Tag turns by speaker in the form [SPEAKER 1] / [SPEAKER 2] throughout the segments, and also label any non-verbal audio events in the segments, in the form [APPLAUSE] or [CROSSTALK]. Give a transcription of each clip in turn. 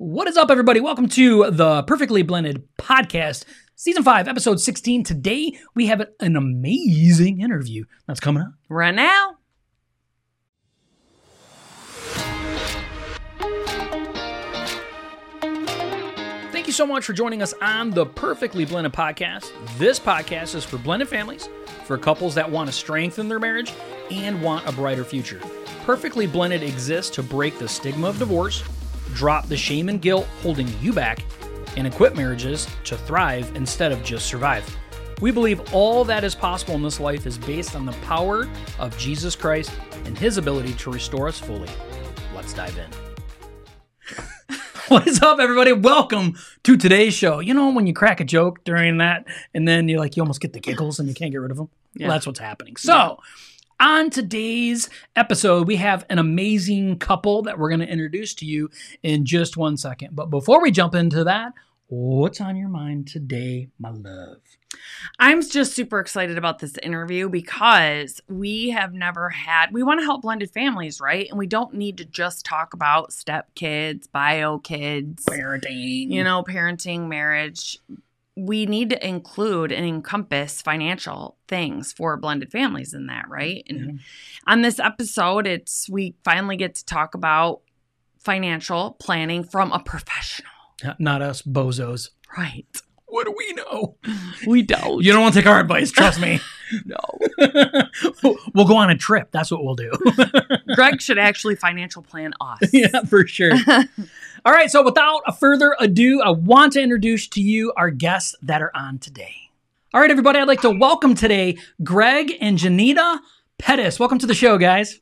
[SPEAKER 1] What is up, everybody? Welcome to the Perfectly Blended Podcast, Season 5, Episode 16. Today, we have an amazing interview that's coming up.
[SPEAKER 2] Right now.
[SPEAKER 1] Thank you so much for joining us on the Perfectly Blended Podcast. This podcast is for blended families, for couples that want to strengthen their marriage and want a brighter future. Perfectly Blended exists to break the stigma of divorce, drop the shame and guilt holding you back, and equip marriages to thrive instead of just survive. We believe all that is possible in this life is based on the power of Jesus Christ and his ability to restore us fully. Let's dive in. [LAUGHS] What is up, everybody? Welcome to today's show. You know, when you crack a joke during that, and then you're like, you almost get the giggles and you can't get rid of them?
[SPEAKER 2] Yeah.
[SPEAKER 1] Well, that's what's happening. So, on today's episode, we have an amazing couple that we're going to introduce to you in just one second. But before we jump into that, what's on your mind today, my love?
[SPEAKER 2] I'm just super excited about this interview because we have never had, we want to help blended families, right? And we don't need to just talk about step kids, bio kids,
[SPEAKER 1] Parenting.
[SPEAKER 2] you know, parenting, marriage. We need to include and encompass financial things for blended families in that, right? And
[SPEAKER 1] Yeah.
[SPEAKER 2] on this episode, it's we finally get to talk about financial planning from a professional.
[SPEAKER 1] Not us bozos.
[SPEAKER 2] Right.
[SPEAKER 1] What do we know?
[SPEAKER 2] We don't.
[SPEAKER 1] You don't want to take our advice, trust me. [LAUGHS]
[SPEAKER 2] no. [LAUGHS]
[SPEAKER 1] we'll go on a trip. That's what we'll do.
[SPEAKER 2] Greg should actually financial plan us. [LAUGHS]
[SPEAKER 1] yeah, for sure. All right, so without a further ado, I want to introduce to you our guests that are on today. All right, everybody, I'd like to welcome today Greg and Johnita Pettys. Welcome to the show, guys.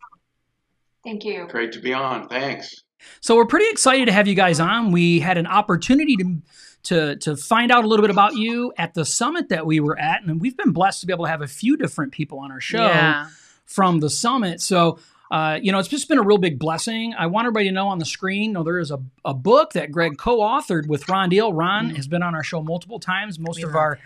[SPEAKER 3] Thank you.
[SPEAKER 4] Great to be on. Thanks.
[SPEAKER 1] So we're pretty excited to have you guys on. We had an opportunity to to to find out a little bit about you at the summit that we were at, and we've been blessed to be able to have a few different people on our show
[SPEAKER 2] Yeah.
[SPEAKER 1] from the summit. So, uh, you know, it's just been a real big blessing. I want everybody to know on the screen, know there is a, a book that Greg co-authored with Ron Deal. Ron has been on our show multiple times. Most
[SPEAKER 2] We
[SPEAKER 1] of our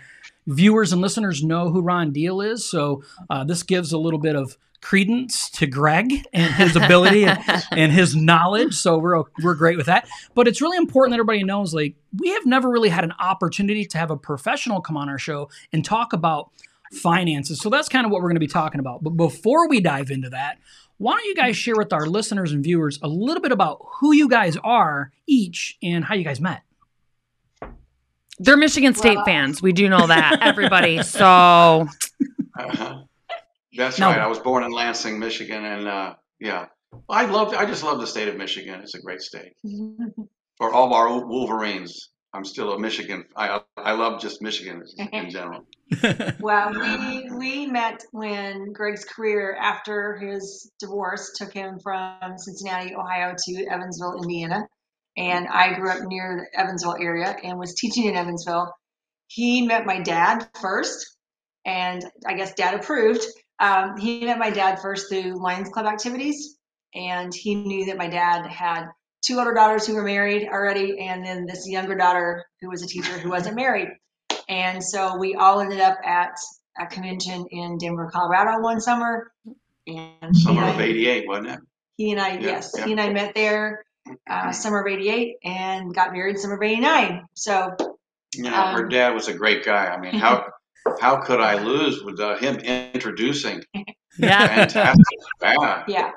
[SPEAKER 1] viewers and listeners know who Ron Deal is. So uh, this gives a little bit of credence to Greg and his ability and, [LAUGHS] and his knowledge. So we're we're great with that. But it's really important that everybody knows like we have never really had an opportunity to have a professional come on our show and talk about finances. So that's kind of what we're going to be talking about. But before we dive into that, why don't you guys share with our listeners and viewers a little bit about who you guys are each and how you guys met?
[SPEAKER 2] They're Michigan State
[SPEAKER 3] Well-
[SPEAKER 2] fans. We do know that, [LAUGHS] everybody. So
[SPEAKER 4] Uh-huh. That's
[SPEAKER 1] No.
[SPEAKER 4] right. I was born in Lansing, Michigan, and uh, yeah, I love. I just love the state of Michigan. It's a great state for all of our Wolverines. I'm still a Michigan. I I love just Michigan in general. [LAUGHS]
[SPEAKER 3] well, we we met when Greg's career after his divorce took him from Cincinnati, Ohio to Evansville, Indiana. And I grew up near the Evansville area and was teaching in Evansville. He met my dad first, and I guess dad approved. Um, he met my dad first through Lions Club activities, and he knew that my dad had two older daughters who were married already, and then this younger daughter who was a teacher who wasn't married. And so we all ended up at a convention in Denver, Colorado one summer. And
[SPEAKER 4] Summer of
[SPEAKER 3] I,
[SPEAKER 4] '88, wasn't it?
[SPEAKER 3] he and I
[SPEAKER 4] Yeah,
[SPEAKER 3] yes,
[SPEAKER 4] yeah.
[SPEAKER 3] he and I met there uh, summer of '88 and got married summer of '89. So
[SPEAKER 4] You know, her
[SPEAKER 3] Um,
[SPEAKER 4] dad was a great guy. I mean, how [LAUGHS] how could I lose with uh, him introducing? [LAUGHS]
[SPEAKER 2] yeah.
[SPEAKER 4] Fantastic. Yeah.
[SPEAKER 3] yeah.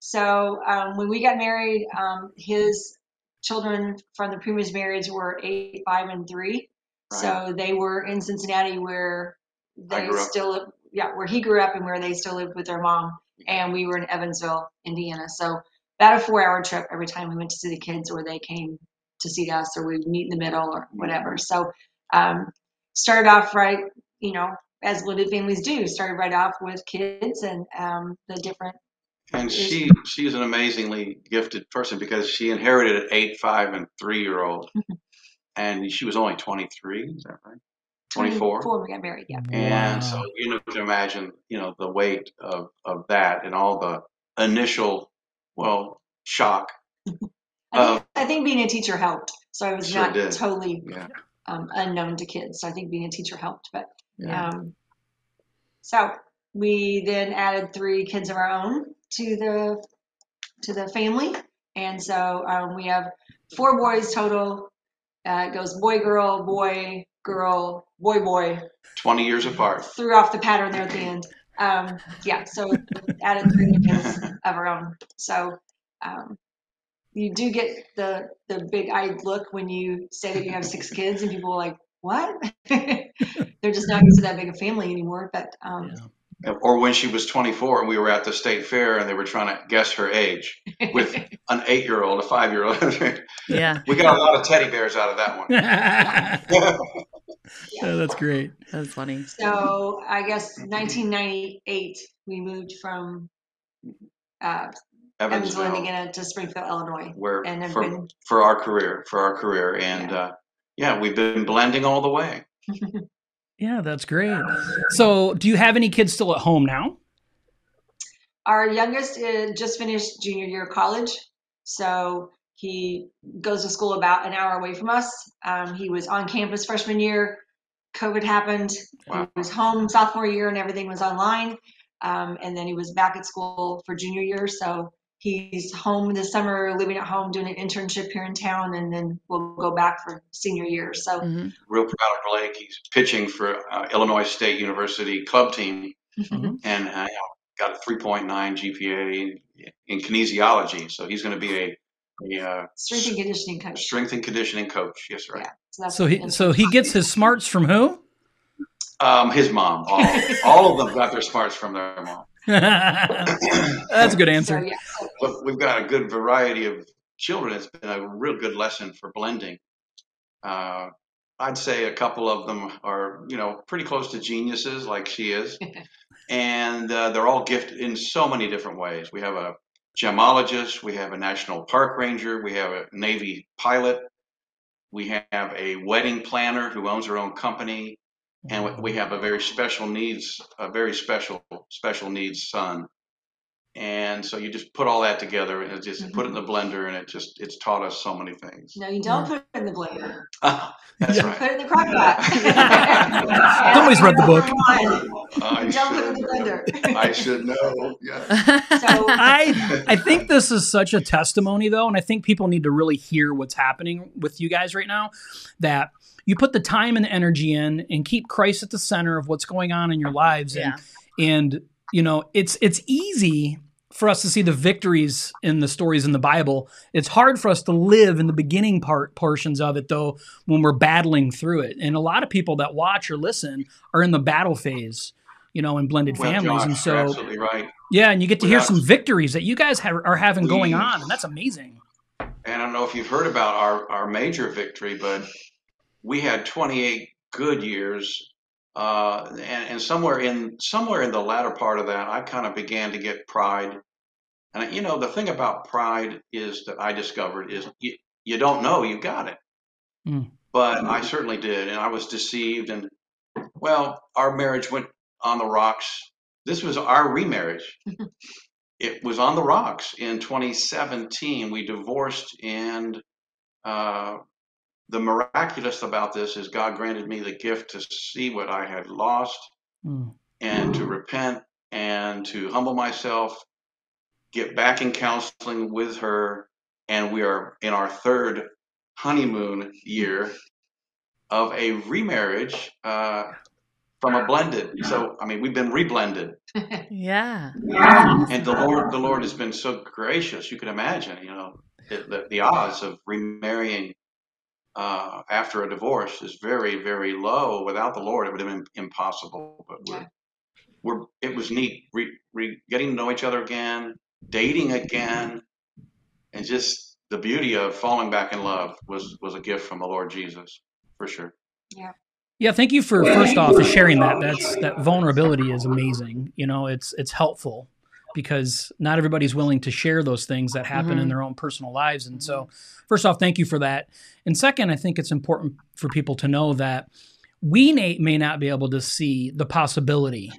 [SPEAKER 3] So um, when we got married, um, his children from the previous marriage were eight, five, and three. So they were in Cincinnati where they still, yeah, where he grew up and where they still lived with their mom. And we were in Evansville, Indiana. So about a four-hour trip every time we went to see the kids, or they came to see us, or we'd meet in the middle, or whatever. So um, started off right, you know, as blended families do. Started right off with kids and um, the different
[SPEAKER 4] And she she's an amazingly gifted person because she inherited an eight, five, and three year old, [LAUGHS] and she was only twenty three. Is that right? Twenty four.
[SPEAKER 3] Before we got married, yeah.
[SPEAKER 4] And so you know, can imagine, you know, the weight of, of that and all the initial, well, shock. [LAUGHS]
[SPEAKER 3] I think, I think being a teacher helped. So I was
[SPEAKER 4] Sure
[SPEAKER 3] not
[SPEAKER 4] did.
[SPEAKER 3] totally
[SPEAKER 4] Yeah.
[SPEAKER 3] um, unknown to kids. So I think being a teacher helped. But
[SPEAKER 1] Yeah.
[SPEAKER 3] um, so we then added three kids of our own to the to the family, and so um, we have four boys total. Uh, it goes boy, girl, boy, girl, boy, boy.
[SPEAKER 4] 20 years apart.
[SPEAKER 3] Threw off the pattern there at the end. Um, yeah, so [LAUGHS] added three kids of our own. So um, you do get the the big eyed look when you say that you have six kids, and people are like, "What?" [LAUGHS] They're just not used to that big a family anymore. But um,
[SPEAKER 1] Yeah.
[SPEAKER 4] Or when she was 24 and we were at the state fair and they were trying to guess her age with [LAUGHS] an eight year old, a five year old. [LAUGHS]
[SPEAKER 2] Yeah,
[SPEAKER 4] we got a lot of teddy bears out of that one. [LAUGHS]
[SPEAKER 1] Oh, that's great.
[SPEAKER 2] that's funny.
[SPEAKER 3] so I guess 1998 we moved from uh, Evansville,
[SPEAKER 4] Evansville,
[SPEAKER 3] Indiana to Springfield, Illinois.
[SPEAKER 4] where
[SPEAKER 3] and
[SPEAKER 4] for,
[SPEAKER 3] been-
[SPEAKER 4] for our career, for our career. And
[SPEAKER 3] Yeah.
[SPEAKER 4] uh, yeah, we've been blending all the way.
[SPEAKER 1] Yeah, that's great. So, do you have any kids still at home now?
[SPEAKER 3] Our youngest uh, just finished junior year of college, so he goes to school about an hour away from us. Um, he was on campus freshman year. COVID happened.
[SPEAKER 4] Wow.
[SPEAKER 3] He was home sophomore year, and everything was online. Um, and then he was back at school for junior year. So he's home this summer, living at home, doing an internship here in town, and then we'll go back for senior year. So
[SPEAKER 2] Mhm.
[SPEAKER 4] Real proud of Blake. He's pitching for uh, Illinois State University club team
[SPEAKER 1] Mhm.
[SPEAKER 4] and uh, got a 3.9 GPA in kinesiology. So he's going to be a, a uh,
[SPEAKER 3] strength and conditioning coach.
[SPEAKER 4] strength and conditioning coach. Yes, right.
[SPEAKER 3] Yeah. So
[SPEAKER 1] So he so he gets his smarts from who?
[SPEAKER 4] Um, his mom. All, all of them got their smarts from their mom. [LAUGHS]
[SPEAKER 1] that's a good
[SPEAKER 3] So
[SPEAKER 1] answer.
[SPEAKER 3] yeah,
[SPEAKER 4] But we've got a good variety of children. It's been a real good lesson for blending. Uh, I'd say a couple of them are, you know, pretty close to geniuses, like she is, [LAUGHS] and uh, they're all gifted in so many different ways. We have a gemologist, we have a national park ranger, we have a Navy pilot, we have a wedding planner who owns her own company, and we- we have a very special needs, a very special special needs son. And so you just put all that together and it just put it in the mm-hmm. blender, and it just it's taught us so many things.
[SPEAKER 3] no, you don't put it in the blender. [LAUGHS]
[SPEAKER 4] That's
[SPEAKER 1] Yeah.
[SPEAKER 3] Put it in the crock pot. [LAUGHS]
[SPEAKER 1] Somebody's read the book. [LAUGHS]
[SPEAKER 4] I
[SPEAKER 3] Don't put it in the
[SPEAKER 4] should,
[SPEAKER 3] blender.
[SPEAKER 4] I should know. Yeah.
[SPEAKER 3] So
[SPEAKER 1] I I think this is such a testimony though, and I think people need to really hear what's happening with you guys right now. That you put the time and energy in and keep Christ at the center of what's going on in your lives. And
[SPEAKER 2] Yeah.
[SPEAKER 1] and you know, it's it's easy for us to see the victories in the stories in the Bible. It's hard for us to live in the beginning part portions of it though when we're battling through it. And a lot of people that watch or listen are in the battle phase, you know, in blended
[SPEAKER 4] Well,
[SPEAKER 1] families.
[SPEAKER 4] Josh,
[SPEAKER 1] and
[SPEAKER 4] you're
[SPEAKER 1] so
[SPEAKER 4] absolutely right.
[SPEAKER 1] yeah, and you get to hear some victories that you guys have, are having going on, and that's amazing.
[SPEAKER 4] And I don't know if you've heard about our, our major victory, but we had 28 good years. Uh, and, and somewhere in somewhere in the latter part of that, I kind of began to get pride. And you know, the thing about pride is that I discovered is you, you don't know you got it,
[SPEAKER 1] Mm.
[SPEAKER 4] but I certainly did, and I was deceived. And well, our marriage went on the rocks. This was our remarriage. [LAUGHS] it was on the rocks in 2017. We divorced, and uh, the miraculous about this is God granted me the gift to see what I had lost
[SPEAKER 1] Mm.
[SPEAKER 4] and to repent and to humble myself, get back in counseling with her, and we are in our third honeymoon year of a remarriage uh, from a blended. So I mean, we've been reblended, [LAUGHS]
[SPEAKER 2] Yeah.
[SPEAKER 4] and the Lord, the Lord has been so gracious. You can imagine, you know, the, the, the odds of remarrying uh, after a divorce is very, very low. Without the Lord, it would have been impossible. But we're,
[SPEAKER 3] Yeah.
[SPEAKER 4] we're it was neat, re, re, getting to know each other again, dating again, and just the beauty of falling back in love was was a gift from the Lord Jesus, for sure.
[SPEAKER 1] Yeah, Yeah, thank you for first off for sharing that. That's that vulnerability is amazing. You know, it's it's helpful because not everybody's willing to share those things that happen in
[SPEAKER 2] Mhm.
[SPEAKER 1] their own personal lives. And so, first off, thank you for that. And second, I think it's important for people to know that we may, may not be able to see the possibility,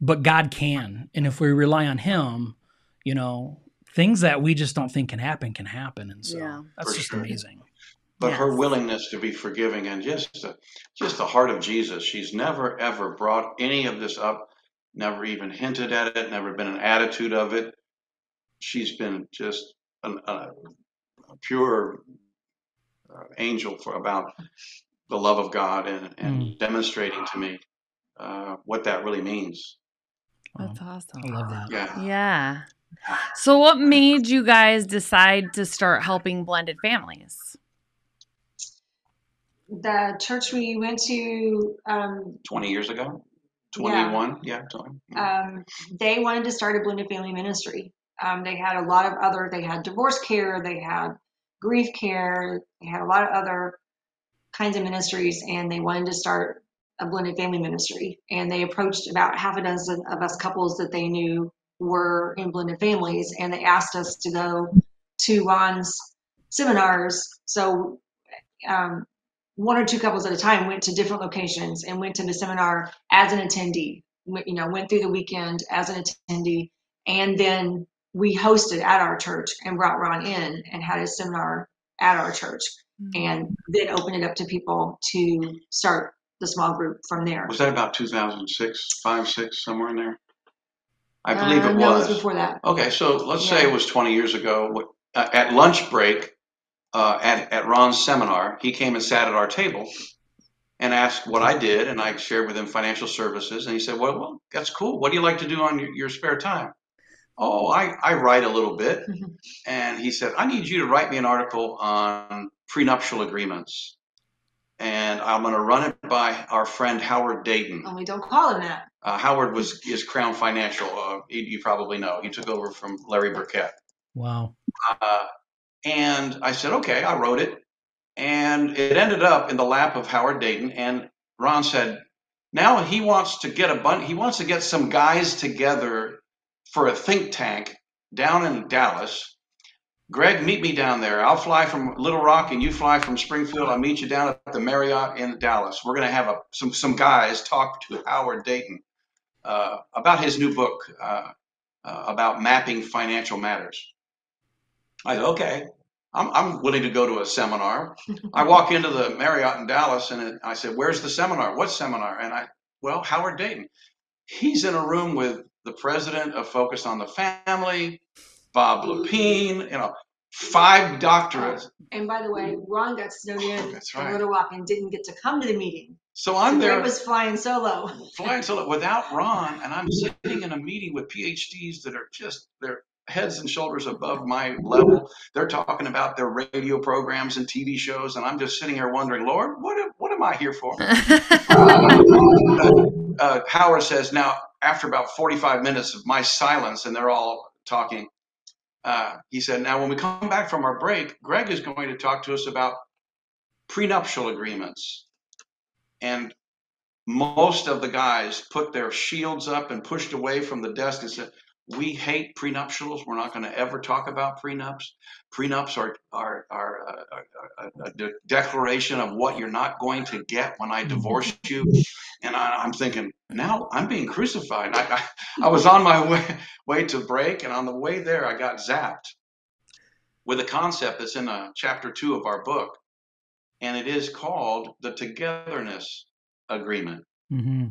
[SPEAKER 1] but God can. And if we rely on Him, you know, things that we just don't think can happen can happen. And so
[SPEAKER 2] Yeah.
[SPEAKER 1] that's
[SPEAKER 4] For
[SPEAKER 1] just
[SPEAKER 4] sure.
[SPEAKER 1] amazing.
[SPEAKER 4] But her willingness to be forgiving and just the, just the heart of Jesus. She's never ever brought any of this up, never even hinted at it, never been an attitude of it. She's been just an, a, a pure angel for about the love of God and, and
[SPEAKER 1] Mm.
[SPEAKER 4] demonstrating to me uh, what that really means.
[SPEAKER 2] That's awesome.
[SPEAKER 1] I love that.
[SPEAKER 4] Yeah.
[SPEAKER 2] Yeah. So, what made you guys decide to start helping blended families?
[SPEAKER 3] The church we went to, um,
[SPEAKER 4] 20 years ago?
[SPEAKER 3] Yeah.
[SPEAKER 4] 21? Yeah. 20.
[SPEAKER 3] um, they wanted to start a blended family ministry. Um, they had a lot of other, they had divorce care, they had grief care, they had a lot of other kinds of ministries, and they wanted to start a blended family ministry. And they approached about half a dozen of us couples that they knew were in blended families, and they asked us to go to Ron's seminars. So, um, one or two couples at a time went to different locations and went to the seminar as an attendee went- you know went through the weekend as an attendee and then we hosted at our church and brought ron in and had a seminar at our church and then opened it up to people to start the small group from there
[SPEAKER 4] Was that about 2006, 5, 6, somewhere in there? I believe
[SPEAKER 3] Uh,
[SPEAKER 4] it
[SPEAKER 3] no,
[SPEAKER 4] was.
[SPEAKER 3] before that
[SPEAKER 4] Okay, so let's say it was 20 years ago. Uh, At lunch break, uh, at, at Ron's seminar, he came and sat at our table and asked what I did, and I shared with him financial services. And he said, Well, well that's cool. What do you like to do on your, your spare time? Oh, I, I write a little bit.
[SPEAKER 3] Mhm.
[SPEAKER 4] And he said, I need you to write me an article on prenuptial agreements. And I'm going to run it by our friend Howard Dayton.
[SPEAKER 3] only don't call him that
[SPEAKER 4] Uh, Howard was is Crown Financial. Uh, you, you probably know. He took over from Larry Burkett.
[SPEAKER 1] Wow.
[SPEAKER 4] Uh, and I said, okay, I wrote it. And it ended up in the lap of Howard Dayton. And Ron said, now he wants to get a bunch, he wants to get some guys together for a think tank down in Dallas. Greg, meet me down there. I'll fly from Little Rock and you fly from Springfield. I'll meet you down at the Marriott in Dallas. We're going to have a, some, some guys talk to Howard Dayton uh, about his new book uh, uh, about mapping financial matters. I said, okay, I'm, I'm willing to go to a seminar. I walk into the Marriott in Dallas and it, I said, where's the seminar? What seminar? And I, well, Howard Dayton. He's in a room with the president of Focus on the Family, Bob Lepine, you know, five doctorates.
[SPEAKER 3] and by the way ron got snowed in
[SPEAKER 4] That's
[SPEAKER 3] in
[SPEAKER 4] right.
[SPEAKER 3] little rock and didn't get to come to the meeting
[SPEAKER 4] So I'm
[SPEAKER 3] Greg
[SPEAKER 4] there
[SPEAKER 3] was flying solo
[SPEAKER 4] flying solo without Ron, and I'm sitting in a meeting with PhDs that are just they're heads and shoulders above my level. They're talking about their radio programs and TV shows, and I'm just sitting here wondering, Lord, what am, what am I here for? [LAUGHS] uh, Howard says now, after about 45 minutes of my silence, and they're all talking, uh, he said, now when we come back from our break, Greg is going to talk to us about prenuptial agreements. And most of the guys put their shields up and pushed away from the desk and said, "We hate prenuptials. We're not going to ever talk about prenups. Prenups are are are a, a, a de- declaration of what you're not going to get when I divorce you." And I, I'm thinking, now I'm being crucified. I, I I was on my way way to break, and on the way there, I got zapped with a concept that's in uh chapter two of our book, and it is called the togetherness agreement.
[SPEAKER 1] hmm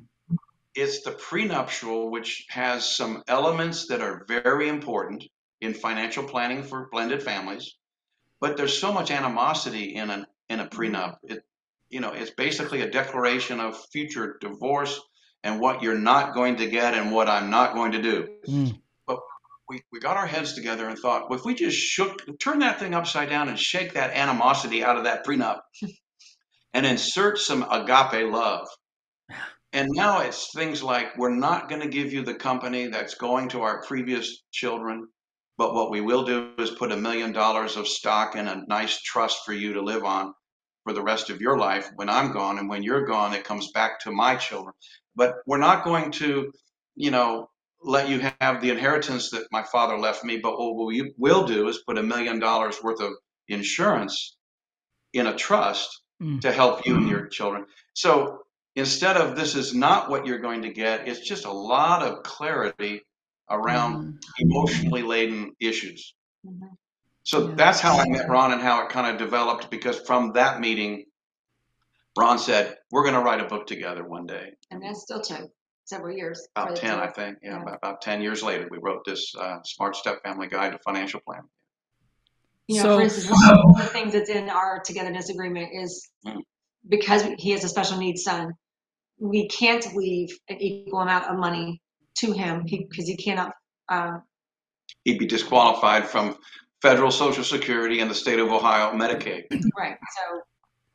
[SPEAKER 4] It's the prenuptial, which has some elements that are very important in financial planning for blended families. But there's so much animosity in an in a prenup. It, you know, it's basically a declaration of future divorce and what you're not going to get and what I'm not going to do.
[SPEAKER 1] Mm.
[SPEAKER 4] We, we got our heads together and thought, well, if we just shook, turn that thing upside down and shake that animosity out of that prenup [LAUGHS] and insert some agape love. And now it's things like we're not going to give you the company that's going to our previous children, but what we will do is put a million dollars of stock in a nice trust for you to live on for the rest of your life when I'm gone. And when you're gone, it comes back to my children. But we're not going to, you know, let you have the inheritance that my father left me. But what we will do is put a million dollars worth of insurance in a trust
[SPEAKER 1] Mm.
[SPEAKER 4] to help you and your children. So instead of this is not what you're going to get, it's just a lot of clarity around emotionally laden issues.
[SPEAKER 3] Mhm.
[SPEAKER 4] So
[SPEAKER 2] Yeah.
[SPEAKER 4] that's how I met Ron and how it kind of developed because from that meeting, Ron said, We're going to write a book together one day.
[SPEAKER 3] and that still took several years
[SPEAKER 4] About 10,
[SPEAKER 3] two-
[SPEAKER 4] I think. Yeah,
[SPEAKER 3] Yeah.
[SPEAKER 4] About, about 10 years later, we wrote this uh, Smart Step Family Guide to Financial Planning.
[SPEAKER 3] You know,
[SPEAKER 1] So-
[SPEAKER 3] for instance, one of the things that's in our togetherness agreement is
[SPEAKER 4] Mm.
[SPEAKER 3] because he has a special needs son, we can't leave an equal amount of money to him because he cannot. Uh,
[SPEAKER 4] He'd be disqualified from federal Social Security and the state of Ohio Medicaid. [CLEARS THROAT]
[SPEAKER 3] right. So,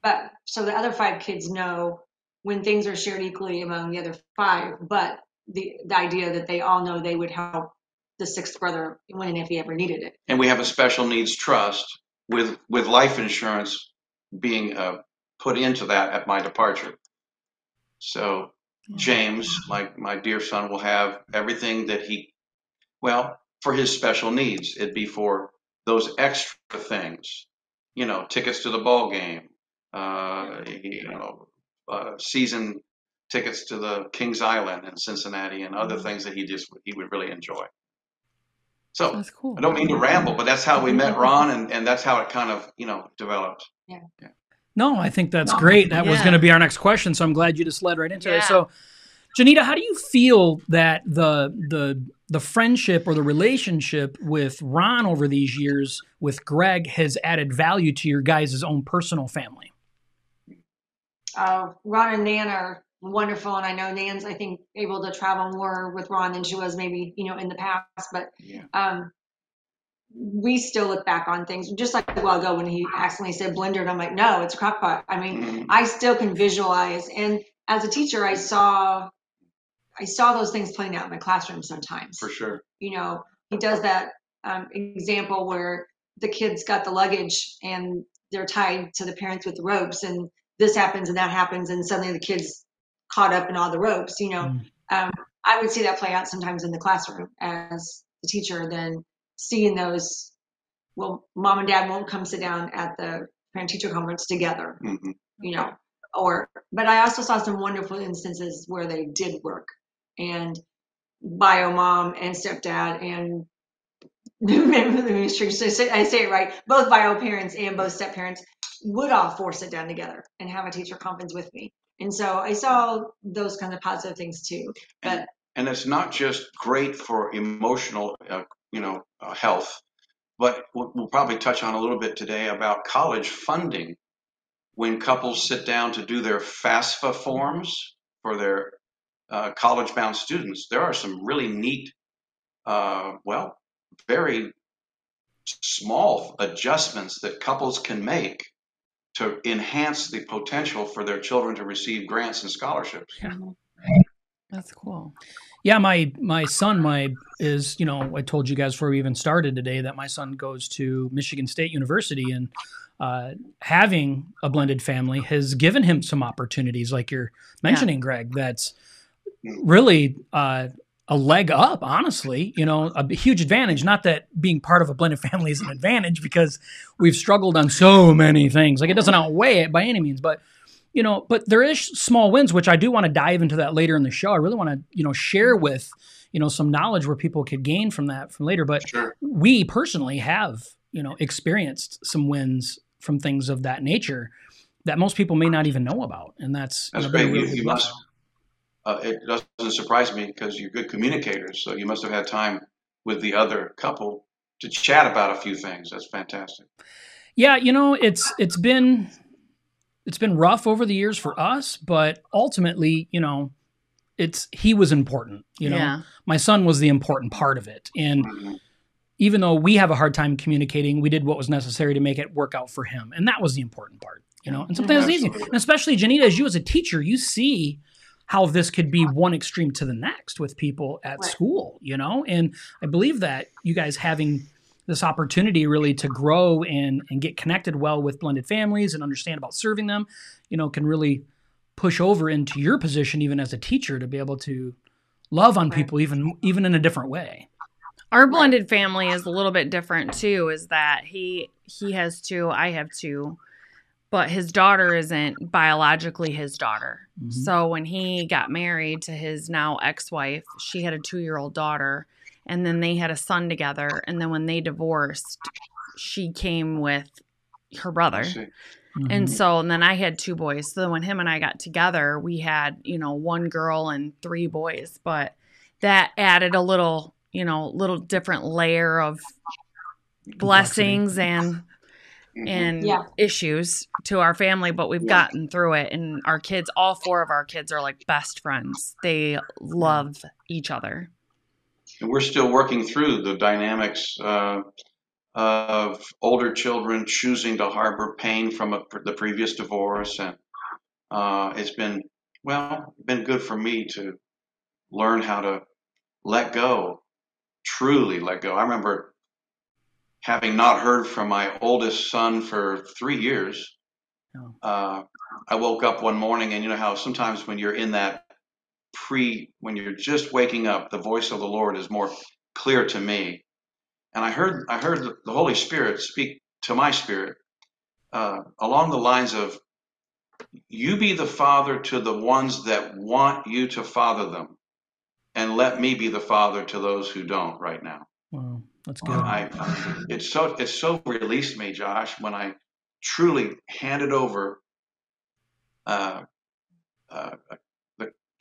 [SPEAKER 3] but so the other five kids know when things are shared equally among the other five, but the the idea that they all know they would help the sixth brother when and if he ever needed it.
[SPEAKER 4] And we have a special needs trust with with life insurance being uh, put into that at my departure. So James, my my dear son, will have everything that he, well, for his special needs. It'd be for those extra things, you know, tickets to the ball game, uh, you know, uh, season tickets to the Kings Island in Cincinnati, and other things that he just he would really enjoy. So
[SPEAKER 2] That's cool.
[SPEAKER 4] I don't mean to ramble, but that's how we [LAUGHS] met Ron, and, and that's how it kind of you know developed.
[SPEAKER 1] No, I think that's great. That was going to be our next question, so I'm glad you just led right into it. So, Johnita, how do you feel that the the the friendship or the relationship with Ron over these years with Greg has added value to your guys' own personal family?
[SPEAKER 3] uh, Ron and Nan are wonderful, and I know Nan's I think able to travel more with Ron than she was maybe you know in the past. But
[SPEAKER 4] Yeah.
[SPEAKER 3] um, we still look back on things just like a while ago when he accidentally said blender, and I'm like, no, it's a crock pot. I mean,
[SPEAKER 4] Mhm.
[SPEAKER 3] I still can visualize, and as a teacher, I saw I saw those things playing out in my classroom sometimes
[SPEAKER 4] For sure.
[SPEAKER 3] you know, he does that um, example where the kids got the luggage and they're tied to the parents with the ropes, and this happens and that happens, and suddenly the kids caught up in all the ropes. You know,
[SPEAKER 1] Mm.
[SPEAKER 3] um, I would see that play out sometimes in the classroom as the teacher, then seeing those. Well, mom and dad won't come sit down at the parent teacher conference together
[SPEAKER 4] hmm
[SPEAKER 3] you know, or but I also saw some wonderful instances where they did work and bio mom and stepdad and let me sure I say it right, both bio parents and both step parents would all four sit down together and have a teacher conference with me. And so I saw those kind of positive things too. But
[SPEAKER 4] And it's not just great for emotional, uh, you know, uh, health, but we'll, probably touch on a little bit today about college funding. When couples sit down to do their FAFSA forms for their uh, college-bound students, there are some really neat, uh, well, very small adjustments that couples can make to enhance the potential for their children to receive grants and scholarships.
[SPEAKER 2] That's cool.
[SPEAKER 1] Yeah, my my son, my is you know I told you guys before we even started today that my son goes to Michigan State University and uh, having a blended family has given him some opportunities, like you're mentioning, Greg. That's really uh, a leg up, honestly. You know, a huge advantage. Not that being part of a blended [LAUGHS] family is an advantage because we've struggled on so many things. Like it doesn't outweigh it by any means, but you know, but there is small wins, which I do want to dive into that later in the show. I really want to, you know, share with, you know, some knowledge where people could gain from that from later. But
[SPEAKER 4] Sure.
[SPEAKER 1] we personally have, you know, experienced some wins from things of that nature that most people may not even know about, and that's you
[SPEAKER 4] That's
[SPEAKER 1] know,
[SPEAKER 4] great. You,
[SPEAKER 1] really
[SPEAKER 4] you
[SPEAKER 1] good
[SPEAKER 4] must. Uh, it doesn't surprise me because you're good communicators, so you must have had time with the other couple to chat about a few things. That's fantastic.
[SPEAKER 1] Yeah, you know, it's it's been it's been rough over the years for us, but ultimately, you know, it's he was important. You know,
[SPEAKER 2] yeah.
[SPEAKER 1] my son was the important part of it, and even though we have a hard time communicating, we did what was necessary to make it work out for him, and that was the important part. You know, and sometimes it's easy, and especially Johnita, as you as a teacher, you see how this could be one extreme to the next with people at
[SPEAKER 3] Right.
[SPEAKER 1] school. You know, and I believe that you guys having this opportunity really to grow and and get connected well with blended families and understand about serving them, you know, can really push over into your position even as a teacher to be able to love on
[SPEAKER 3] Right.
[SPEAKER 1] people even even in a different way.
[SPEAKER 2] Our blended family is a little bit different too. Is that he he has two, I have two, but his daughter isn't biologically his daughter.
[SPEAKER 1] Mhm.
[SPEAKER 2] So when he got married to his now ex-wife, she had a two-year-old daughter, and then they had a son together. And then when they divorced, she came with her
[SPEAKER 4] I
[SPEAKER 2] brother.
[SPEAKER 4] see.
[SPEAKER 2] And so, and then I had two boys. So when him and I got together, we had, you know, one girl and three boys. But that added a little, you know, little different layer of blessings and
[SPEAKER 4] Mhm.
[SPEAKER 2] and
[SPEAKER 3] Yeah.
[SPEAKER 2] issues to our family, but we've
[SPEAKER 4] Yeah.
[SPEAKER 2] gotten through it. And our kids, all four of our kids, are like best friends. They love each other.
[SPEAKER 4] And we're still working through the dynamics uh, of older children choosing to harbor pain from a, the previous divorce, and uh, it's been well, been good for me to learn how to let go, truly let go. I remember having not heard from my oldest son for three years.
[SPEAKER 1] Oh.
[SPEAKER 4] Uh, I woke up one morning, and you know how sometimes when you're in that pre, when you're just waking up, the voice of the Lord is more clear to me. And I heard, I heard the Holy Spirit speak to my spirit uh, along the lines of, "You be the father to the ones that want you to father them, and let me be the father to those who don't." Right now,
[SPEAKER 1] Wow, that's good.
[SPEAKER 4] I, it's so it's so released me, Josh, when I truly handed over uh, uh,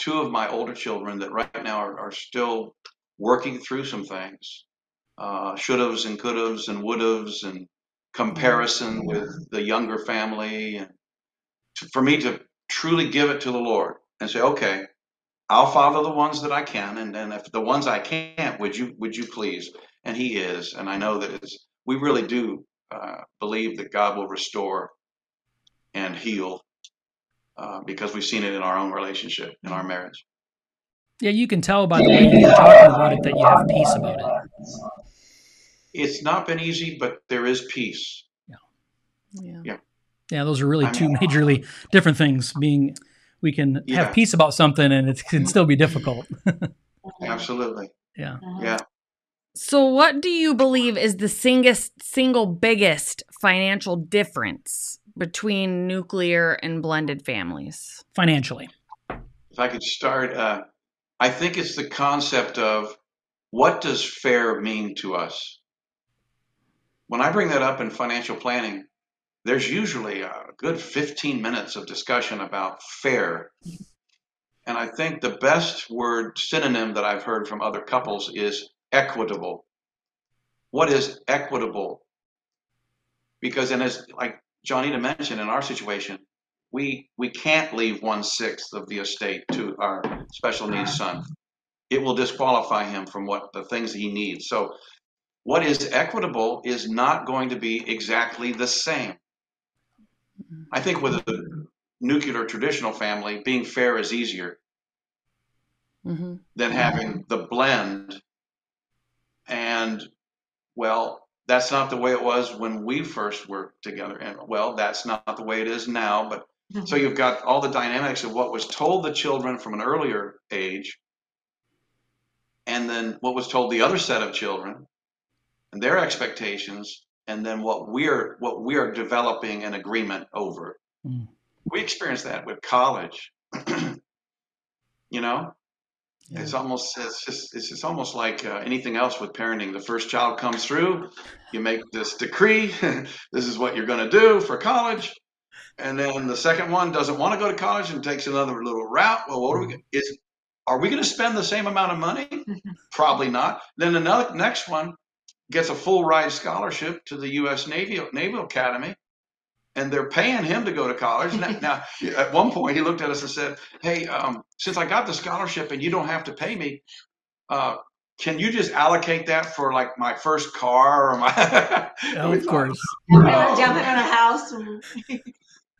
[SPEAKER 4] two of my older children that right now are, are still working through some things, uh, should-haves and could-haves and would-haves and comparison with the younger family, and to, for me to truly give it to the Lord and say, okay, I'll father the ones that I can, and then if the ones I can't, would you would you please? And He is, and I know that it's, we really do uh, believe that God will restore and heal uh, because we've seen it in our own relationship, in our marriage.
[SPEAKER 1] Yeah, you can tell by the way you're talking about it that you have peace about it.
[SPEAKER 4] It's not been easy, but there is peace.
[SPEAKER 2] Yeah.
[SPEAKER 1] Yeah, Yeah. those are really
[SPEAKER 4] I
[SPEAKER 1] two
[SPEAKER 4] mean-
[SPEAKER 1] majorly different things. Being we can
[SPEAKER 4] Yeah.
[SPEAKER 1] have peace about something and it can still be difficult. [LAUGHS]
[SPEAKER 4] Absolutely.
[SPEAKER 1] yeah.
[SPEAKER 4] Yeah.
[SPEAKER 2] So, what do you believe is the singest, single biggest financial difference between nuclear and blended families?
[SPEAKER 1] Financially.
[SPEAKER 4] If I could start, uh, I think it's the concept of what does fair mean to us? When I bring that up in financial planning, there's usually a good 15 minutes of discussion about fair. And I think the best word synonym that I've heard from other couples is equitable. What is equitable? Because, and as like Johnita mentioned in our situation, we we can't leave one sixth of the estate to our special needs son. It will disqualify him from what the things he needs. So, what is equitable is not going to be exactly the same. I think with a nuclear traditional family, being fair is easier
[SPEAKER 2] Mm-hmm.
[SPEAKER 4] than having the blend. And well, that's not the way it was when we first were together. And well, that's not the way it is now. But so you've got all the dynamics of what was told the children from an earlier age, and then what was told the other set of children, and their expectations, and then what we're what we are developing an agreement over.
[SPEAKER 1] Mm.
[SPEAKER 4] We experienced that with college. [CLEARS THROAT] you know,
[SPEAKER 1] Yeah.
[SPEAKER 4] it's almost it's just it's just almost like uh, anything else with parenting. The first child comes through, you make this decree. [LAUGHS] this is what you're going to do for college, and then the second one doesn't want to go to college and takes another little route. Well, what are we? Is are we going to spend the same amount of money? [LAUGHS] Probably not. Then another next one gets a full ride scholarship to the U.S. Navy Naval Academy, and they're paying him to go to college. Now, now, [LAUGHS] at one point, he looked at us and said, "Hey, um, since I got the scholarship and you don't have to pay me, uh, can you just allocate that for like my first car or my?"
[SPEAKER 1] Yeah, [LAUGHS] of [LAUGHS] course.
[SPEAKER 3] Down payment- on a house.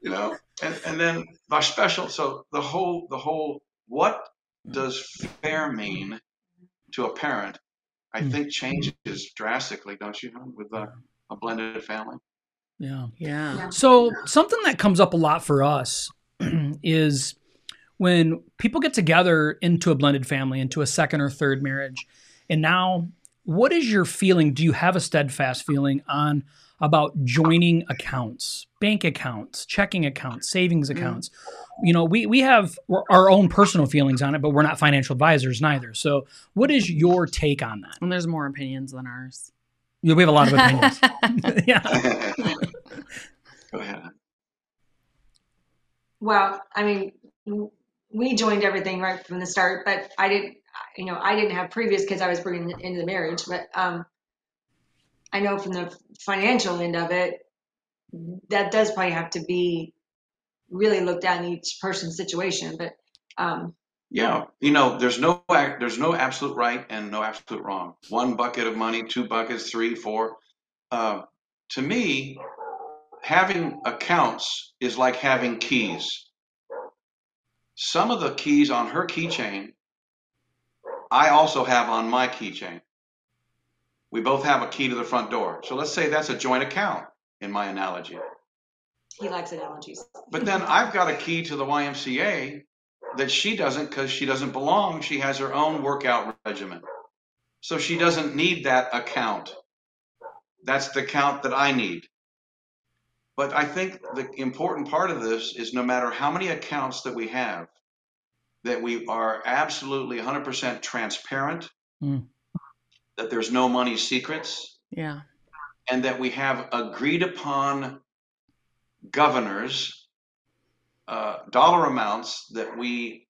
[SPEAKER 4] you know, and and then my special. So the whole the whole what does fair mean to a parent? I
[SPEAKER 1] Hmm.
[SPEAKER 4] think changes drastically, don't you, with a, a blended family.
[SPEAKER 1] Yeah.
[SPEAKER 2] Yeah.
[SPEAKER 3] Yeah.
[SPEAKER 1] So something that comes up a lot for us [CLEARS THROAT] is when people get together into a blended family, into a second or third marriage, and now what is your feeling? Do you have a steadfast feeling on about joining accounts, bank accounts, checking accounts, savings mm-hmm. accounts? You know, we we have our own personal feelings on it, but we're not financial advisors neither. So, what is your take on that?
[SPEAKER 2] And there's more opinions than ours.
[SPEAKER 1] Yeah, We have a lot of opinions. yeah.
[SPEAKER 4] Go ahead.
[SPEAKER 3] Well, I mean, we joined everything right from the start, but I didn't, you know, I didn't have previous kids I was bringing into the marriage, but um, I know from the financial end of it, that does probably have to be really looked at in each person's situation. But um,
[SPEAKER 4] Yeah, you know, there's no there's no absolute right and no absolute wrong. One bucket of money, two buckets, three, four. Uh, to me, having accounts is like having keys. Some of the keys on her keychain, I also have on my keychain. We both have a key to the front door. So let's say that's a joint account in my analogy.
[SPEAKER 3] he likes analogies.
[SPEAKER 4] But then I've got a key to the YMCA that she doesn't because she doesn't belong. She has her own workout regimen. So she doesn't need that account. That's the account that I need. But I think the important part of this is no matter how many accounts that we have, that we are absolutely 100% transparent,
[SPEAKER 1] Mm.
[SPEAKER 4] that there's no money secrets,
[SPEAKER 2] Yeah.
[SPEAKER 4] and that we have agreed upon governors uh, dollar amounts that we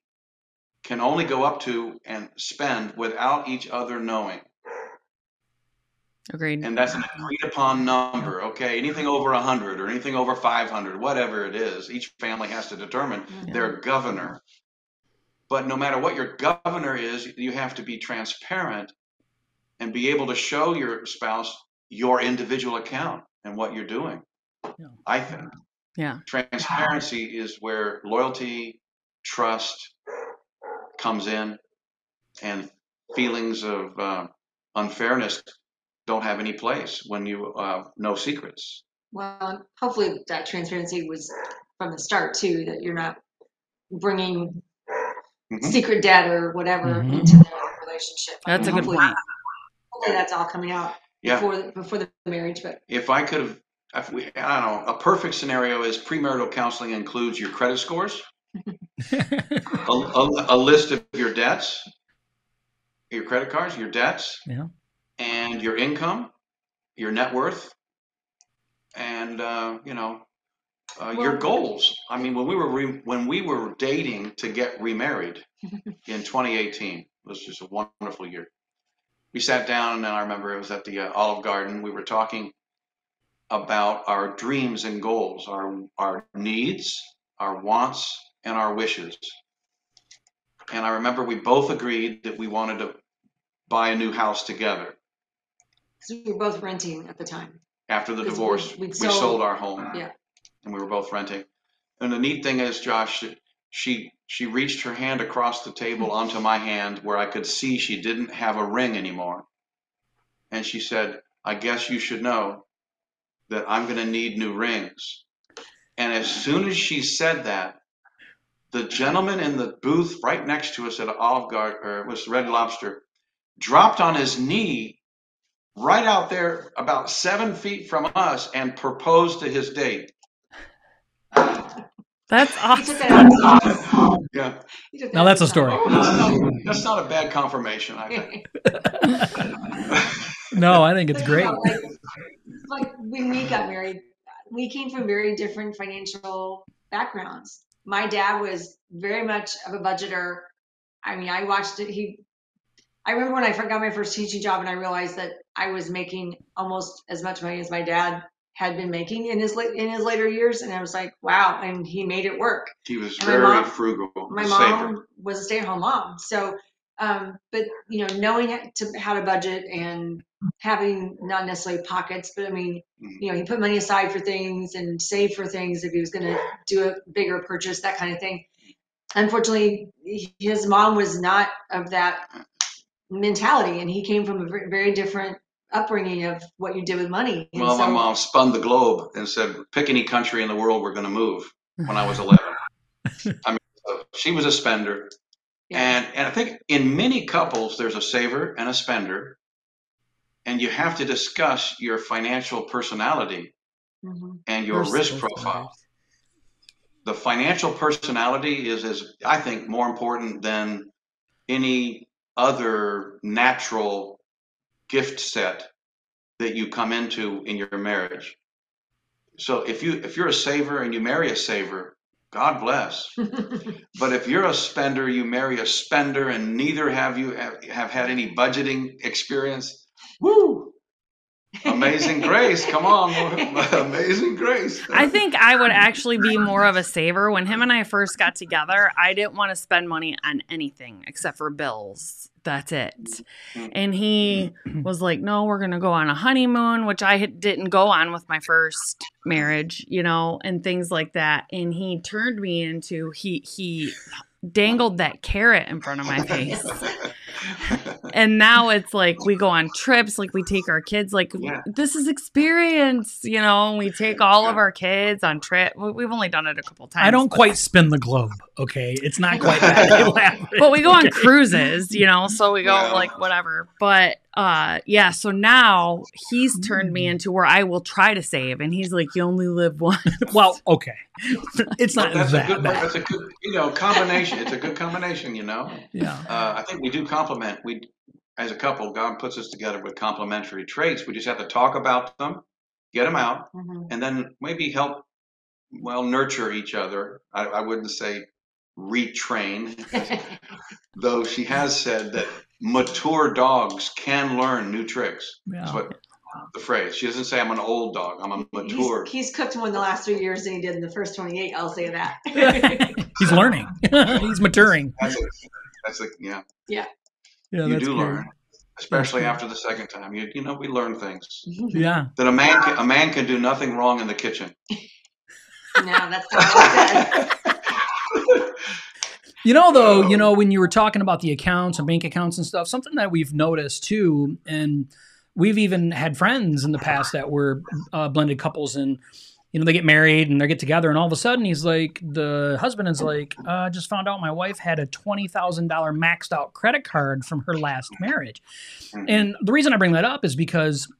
[SPEAKER 4] can only go up to and spend without each other knowing
[SPEAKER 2] Agreed.
[SPEAKER 4] and that's an agreed upon number okay anything over 100 or anything over 500 whatever it is each family has to determine
[SPEAKER 2] Yeah.
[SPEAKER 4] their governor but no matter what your governor is you have to be transparent and be able to show your spouse your individual account and what you're doing
[SPEAKER 1] Yeah.
[SPEAKER 4] i think
[SPEAKER 2] Yeah.
[SPEAKER 4] transparency is where loyalty trust comes in and feelings of uh, unfairness don't have any place when you uh, know secrets
[SPEAKER 3] Well, hopefully that transparency was from the start too, that you're not bringing
[SPEAKER 4] Mhm.
[SPEAKER 3] secret debt or whatever
[SPEAKER 1] Mhm.
[SPEAKER 3] into the relationship. I
[SPEAKER 2] That's
[SPEAKER 3] mean,
[SPEAKER 2] a good point.
[SPEAKER 3] Hopefully that's all coming out
[SPEAKER 4] yeah
[SPEAKER 3] before before the marriage, but
[SPEAKER 4] if i could have if we, i don't know. A perfect scenario is premarital counseling includes your credit scores [LAUGHS] a, a, a list of your debts your credit cards your debts
[SPEAKER 1] Yeah.
[SPEAKER 4] and your income your net worth and uh, you know uh, your goals. I mean when we were re- when we were dating to get remarried [LAUGHS] in 2018 it was just a wonderful year. We sat down and i remember it was at the uh, olive garden. We were talking about our dreams and goals our our needs our wants and our wishes. And i remember we both agreed that we wanted to buy a new house together.
[SPEAKER 3] 'cause we were both renting at the time.
[SPEAKER 4] after the divorce
[SPEAKER 3] we-
[SPEAKER 4] we,
[SPEAKER 3] we'd
[SPEAKER 4] sold,
[SPEAKER 3] sold-
[SPEAKER 4] our home.
[SPEAKER 3] Yeah.
[SPEAKER 4] and we were both renting. And the neat thing is josh she she reached her hand across the table hmm. onto my hand where i could see she didn't have a ring anymore. And she said i guess you should know that i'm going to need new rings and as soon as she said that the gentleman in the booth right next to us at olive garden or it was red lobster dropped on his knee right out there about seven feet from us and proposed to his date.
[SPEAKER 2] That's
[SPEAKER 3] He
[SPEAKER 2] awesome.
[SPEAKER 3] Took.
[SPEAKER 4] Yeah,
[SPEAKER 1] Now that's a
[SPEAKER 3] out.
[SPEAKER 1] story.
[SPEAKER 4] Oh, that's not a bad confirmation, I think. [LAUGHS]
[SPEAKER 1] no, I think it's
[SPEAKER 3] But,
[SPEAKER 1] great.
[SPEAKER 3] you know, like, like when we got married, we came from very different financial backgrounds. My dad was very much of a budgeter. I mean, I watched it. He, I remember when I got my first teaching job, and I realized that I was making almost as much money as my dad had been making in his in his later years, and I was like, wow! And he made it work.
[SPEAKER 4] He was
[SPEAKER 3] And my
[SPEAKER 4] very
[SPEAKER 3] mom-
[SPEAKER 4] frugal,
[SPEAKER 3] my mom was a stay-at-home mom so um, but you know knowing how to, how to budget and having not necessarily pockets but i mean
[SPEAKER 4] Mhm.
[SPEAKER 3] you know he put money aside for things and save for things if he was going to do a bigger purchase that kind of thing unfortunately his mom was not of that mentality and he came from a very different upbringing of what you did with money and
[SPEAKER 4] Well, my mom spun the globe and said, "Pick any country in the world, we're going to move." When I was eleven, [LAUGHS] I mean, so she was a spender,
[SPEAKER 3] yeah.
[SPEAKER 4] and and I think in many couples there's a saver and a spender, and you have to discuss your financial personality
[SPEAKER 3] Mhm.
[SPEAKER 4] and your
[SPEAKER 1] First,
[SPEAKER 4] risk profile.
[SPEAKER 1] numbers.
[SPEAKER 4] the financial personality is, is I think more important than any other natural gift set that you come into in your marriage. So if you if you're a saver and you marry a saver, God bless. [LAUGHS] But if you're a spender, you marry a spender, and neither have you have, have had any budgeting experience. Woo! Amazing Grace, come on, [LAUGHS] Amazing Grace.
[SPEAKER 2] I think I would actually be more of a saver. When him and I first got together, I didn't want to spend money on anything except for bills. That's it.
[SPEAKER 4] Mm-hmm.
[SPEAKER 2] And he was like, No, we're going to go on a honeymoon, which I didn't go on with my first marriage, you know, and things like that. And he turned me into, he, he, dangled that carrot in front of my face [LAUGHS] and now it's like we go on trips like we take our kids like
[SPEAKER 4] Yeah.
[SPEAKER 2] this is experience you know we take all of our kids on trip we- we've only done it a couple times
[SPEAKER 1] I don't
[SPEAKER 2] but-
[SPEAKER 1] quite spin the globe. Okay, it's not quite that [LAUGHS] [LAUGHS] elaborate.
[SPEAKER 2] but we go on
[SPEAKER 1] Okay.
[SPEAKER 2] cruises you know so we go
[SPEAKER 4] Well.
[SPEAKER 2] like whatever but uh yeah so now he's turned me into where i will try to save and he's like you only live once [LAUGHS]
[SPEAKER 1] Well, okay, [LAUGHS] it's not
[SPEAKER 4] that's a
[SPEAKER 1] that
[SPEAKER 4] good.
[SPEAKER 1] bad.
[SPEAKER 4] That's a good. You know, combination. It's a good combination. You know.
[SPEAKER 1] Yeah.
[SPEAKER 4] Uh, I think we do complement. We, as a couple, God puts us together with complementary traits. We just have to talk about them, get them out,
[SPEAKER 3] Mhm.
[SPEAKER 4] and then maybe help, well, nurture each other. I, I wouldn't say retrain, [LAUGHS] though she has said that mature dogs can learn new tricks. That's what the phrase. She doesn't say I'm an old dog. I'm a mature.
[SPEAKER 3] He's, he's cooked more in the last three years than he did in the first 28. I'll say that. [LAUGHS] [LAUGHS]
[SPEAKER 1] He's learning. [LAUGHS] He's maturing.
[SPEAKER 4] That's a, that's a, yeah.
[SPEAKER 1] Yeah, Yeah.
[SPEAKER 4] you
[SPEAKER 1] that's
[SPEAKER 4] do
[SPEAKER 1] good.
[SPEAKER 4] learn, especially
[SPEAKER 1] good.
[SPEAKER 4] after the second time. You you know we learn things mm-hmm.
[SPEAKER 1] Yeah.
[SPEAKER 4] that a man can, a man can do nothing wrong in the kitchen.
[SPEAKER 3] no, that's not what I said.
[SPEAKER 1] You know, though, you know, when you were talking about the accounts and bank accounts and stuff, something that we've noticed too, and we've even had friends in the past that were uh, blended couples, and you know, they get married and they get together, and all of a sudden, he's like, the husband is like, uh, I just found out my wife had a twenty thousand dollar maxed out credit card from her last marriage, and the reason I bring that up is because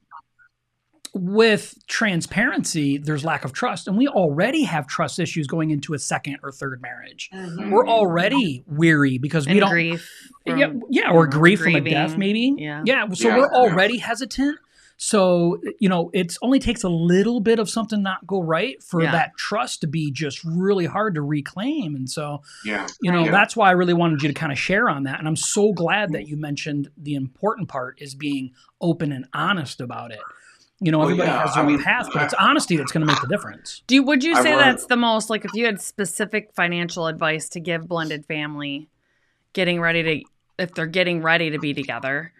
[SPEAKER 1] with transparency, there's lack of trust, and we already have trust issues going into a second or third marriage.
[SPEAKER 3] Mhm.
[SPEAKER 1] We're already weary because we
[SPEAKER 2] and
[SPEAKER 1] don't
[SPEAKER 2] grief
[SPEAKER 1] yeah,
[SPEAKER 2] from-
[SPEAKER 1] yeah, or
[SPEAKER 2] from
[SPEAKER 1] grief from a death, maybe.
[SPEAKER 2] Yeah.
[SPEAKER 1] yeah. So
[SPEAKER 4] Yeah,
[SPEAKER 1] we're
[SPEAKER 4] yeah.
[SPEAKER 1] already hesitant. So you know, it's only takes a little bit of something not go right for
[SPEAKER 2] Yeah.
[SPEAKER 1] that trust to be just really hard to reclaim. And so
[SPEAKER 4] Yeah.
[SPEAKER 1] you know,
[SPEAKER 3] Right.
[SPEAKER 1] that's why I really wanted you to kind of share on that. And I'm so glad that you mentioned the important part is being open and honest about it. You know,
[SPEAKER 4] Well,
[SPEAKER 1] everybody
[SPEAKER 4] yeah,
[SPEAKER 1] has their
[SPEAKER 4] I
[SPEAKER 1] own
[SPEAKER 4] mean,
[SPEAKER 1] path, but it's honesty that's going to make the difference.
[SPEAKER 2] Do you, would you say
[SPEAKER 4] learned-
[SPEAKER 2] that's the most like if you had specific financial advice to give blended family getting ready to if they're getting ready to be together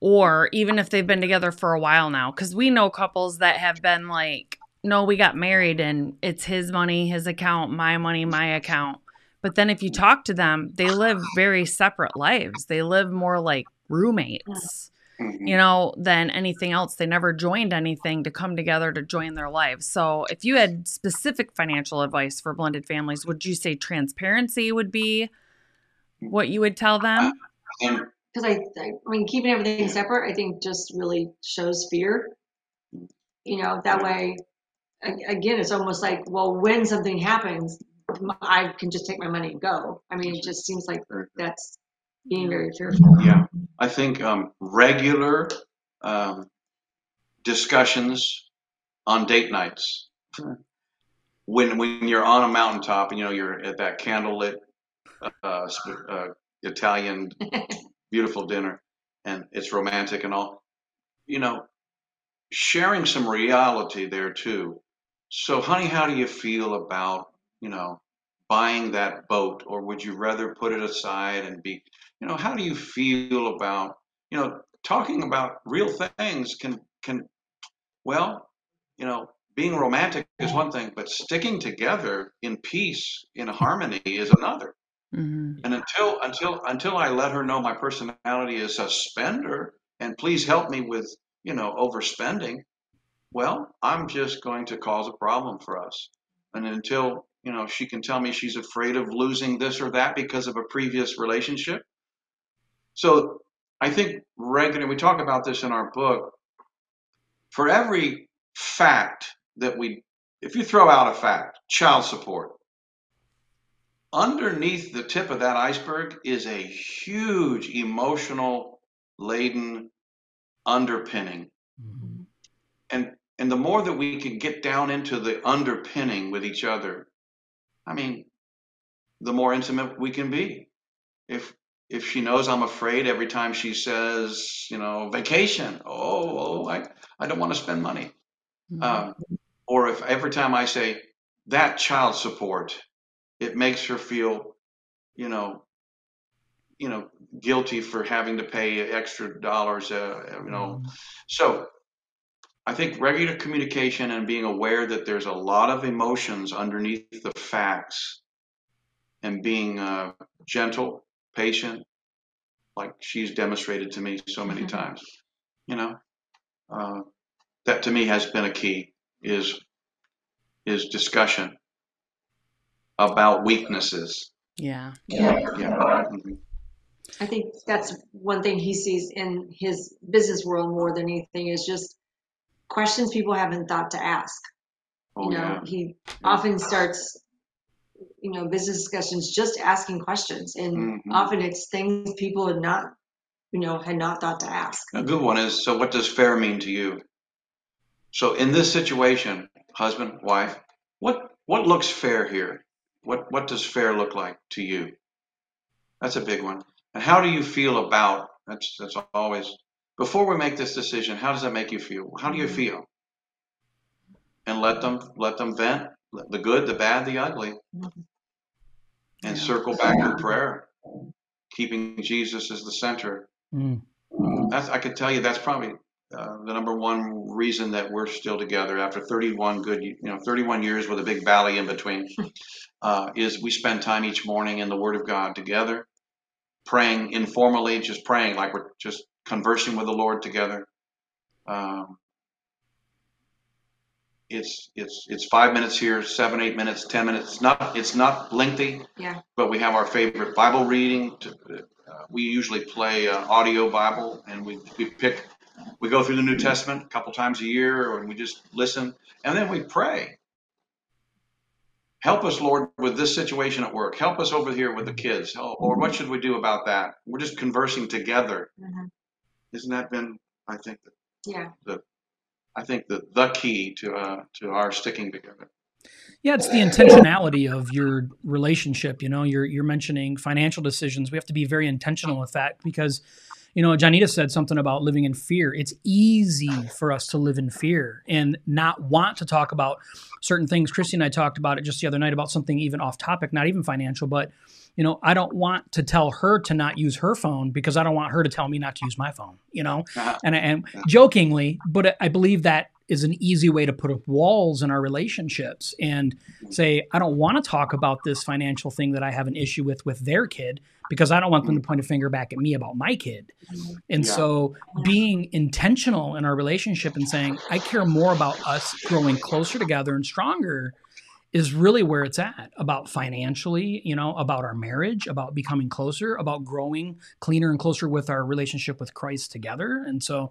[SPEAKER 2] or even if they've been together for a while now? Cuz we know couples that have been like no we got married and it's his money his account my money my account. But then if you talk to them they live very separate lives. They live more like roommates
[SPEAKER 4] Mhm.
[SPEAKER 2] you know, than anything else. They never joined anything to come together to join their lives. So, if you had specific financial advice for blended families, would you say transparency would be what you would tell them?
[SPEAKER 3] Because I, I, I mean, keeping everything separate, I think just really shows fear. You know, that way, again, it's almost like, well, when something happens, I can just take my money and go. I mean, it just seems like that's being very fearful.
[SPEAKER 4] yeah, I think um, regular um, discussions on date nights. When when you're on a mountaintop and you know you're at that candlelit uh, uh, Italian [LAUGHS] beautiful dinner and it's romantic and all, you know, sharing some reality there too. So, honey, how do you feel about you know buying that boat, or would you rather put it aside and be, you know, how do you feel about you know talking about real things can can well, you know, being romantic is one thing, but sticking together in peace, in harmony, is another.
[SPEAKER 2] hmm
[SPEAKER 4] And until until until I let her know my personality is a spender, and please help me with you know overspending, well, I'm just going to cause a problem for us. And until you know she can tell me she's afraid of losing this or that because of a previous relationship. So I think regular. We talk about this in our book. For every fact that we, if you throw out a fact, child support, underneath the tip of that iceberg is a huge emotional laden underpinning mm-hmm. and and the more that we can get down into the underpinning with each other i mean the more intimate we can be if if she knows I'm afraid every time she says, you know, vacation, oh, oh I, I don't want to spend money.
[SPEAKER 2] Mhm.
[SPEAKER 4] Um, or if every time I say that child support, it makes her feel, you know, you know, guilty for having to pay extra dollars, uh, you know. So I think regular communication and being aware that there's a lot of emotions underneath the facts and being uh, gentle, patient, like she's demonstrated to me so many
[SPEAKER 3] Mhm.
[SPEAKER 4] times, you know, uh, that to me has been a key is is discussion about weaknesses.
[SPEAKER 2] yeah.
[SPEAKER 3] Yeah.
[SPEAKER 4] Yeah.
[SPEAKER 3] I think that's one thing he sees in his business world more than anything is just questions people haven't thought to ask.
[SPEAKER 4] Oh
[SPEAKER 3] you know,
[SPEAKER 4] yeah.
[SPEAKER 3] he often starts, you know, business discussions just asking questions, and
[SPEAKER 4] Mhm.
[SPEAKER 3] often it's things people had not, you know, had not thought to ask.
[SPEAKER 4] A good one is so what does fair mean to you? So in this situation, husband, wife, what what looks fair here? What what does fair look like to you? That's a big one. And how do you feel about that's that's always before we make this decision, how does that make you feel? How do you
[SPEAKER 3] Mhm.
[SPEAKER 4] feel? And let them let them vent the good, the bad, the ugly,
[SPEAKER 3] Mhm.
[SPEAKER 4] and circle back in prayer, keeping Jesus as the center.
[SPEAKER 1] Mm.
[SPEAKER 4] That's, I could tell you that's probably uh, the number one reason that we're still together after 31 good, you know, 31 years with a big valley in between, [LAUGHS] uh, is we spend time each morning in the Word of God together, praying informally, just praying like we're just conversing with the Lord together. Um, it's it's it's five minutes here, seven, eight minutes, ten minutes. It's not it's not lengthy.
[SPEAKER 3] Yeah.
[SPEAKER 4] But we have our favorite Bible reading. To, uh, we usually play uh, audio Bible, and we we pick we go through the New Testament a couple times a year, and we just listen, and then we pray. Help us, Lord, with this situation at work. Help us over here with the kids. Oh, or what should we do about that? We're just conversing together.
[SPEAKER 3] Mhm.
[SPEAKER 4] Isn't that been? I think
[SPEAKER 3] Yeah.
[SPEAKER 4] I think the the key to uh, to our sticking together.
[SPEAKER 1] Yeah, it's the intentionality of your relationship. You know, you're you're mentioning financial decisions. We have to be very intentional with that because, you know, Johnita said something about living in fear. It's easy for us to live in fear and not want to talk about certain things. Kristy and I talked about it just the other night about something even off topic, not even financial, but you know, I don't want to tell her to not use her phone because I don't want her to tell me not to use my phone. You know,
[SPEAKER 4] Uh,
[SPEAKER 1] and and jokingly, but I believe that is an easy way to put up walls in our relationships and say, I don't want to talk about this financial thing that I have an issue with with their kid because I don't want them to point a finger back at me about my kid. And
[SPEAKER 4] Yeah.
[SPEAKER 1] so being intentional in our relationship and saying, I care more about us growing closer together and stronger is really where it's at about financially, you know, about our marriage, about becoming closer, about growing cleaner and closer with our relationship with Christ together. And so,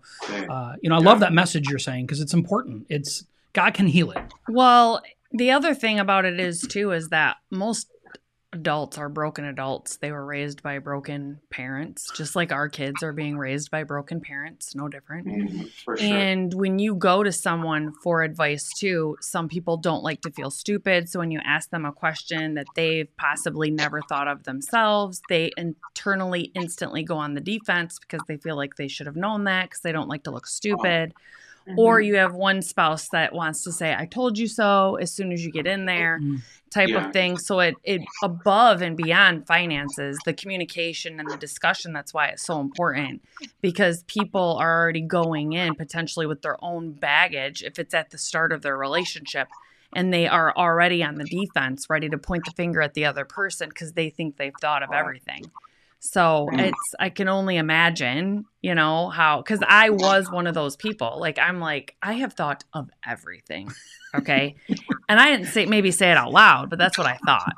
[SPEAKER 1] uh, you know, I love that message you're saying because it's important. It's God can heal it.
[SPEAKER 2] Well, the other thing about it is too is that most adults are broken adults. They were raised by broken parents, just like our kids are being raised by broken parents, no different.
[SPEAKER 4] Mm-hmm, for sure.
[SPEAKER 2] And when you go to someone for advice too, some people don't like to feel stupid. So when you ask them a question that they've possibly never thought of themselves, they internally instantly go on the defense because they feel like they should have known that because they don't like to look stupid. Or
[SPEAKER 3] Mhm.
[SPEAKER 2] you have one spouse that wants to say, I told you so as soon as you get in there,
[SPEAKER 1] Mm.
[SPEAKER 2] type
[SPEAKER 4] Yeah.
[SPEAKER 2] of thing. So it, it above and beyond finances, the communication and the discussion, that's why it's so important because people are already going in potentially with their own baggage if it's at the start of their relationship and they are already on the defense, ready to point the finger at the other person because they think they've thought of everything. So
[SPEAKER 4] Mm.
[SPEAKER 2] it's I can only imagine, you know, how cuz I was one of those people. Like I'm like I have thought of everything. Okay? and I didn't say maybe say it out loud, but that's what I thought.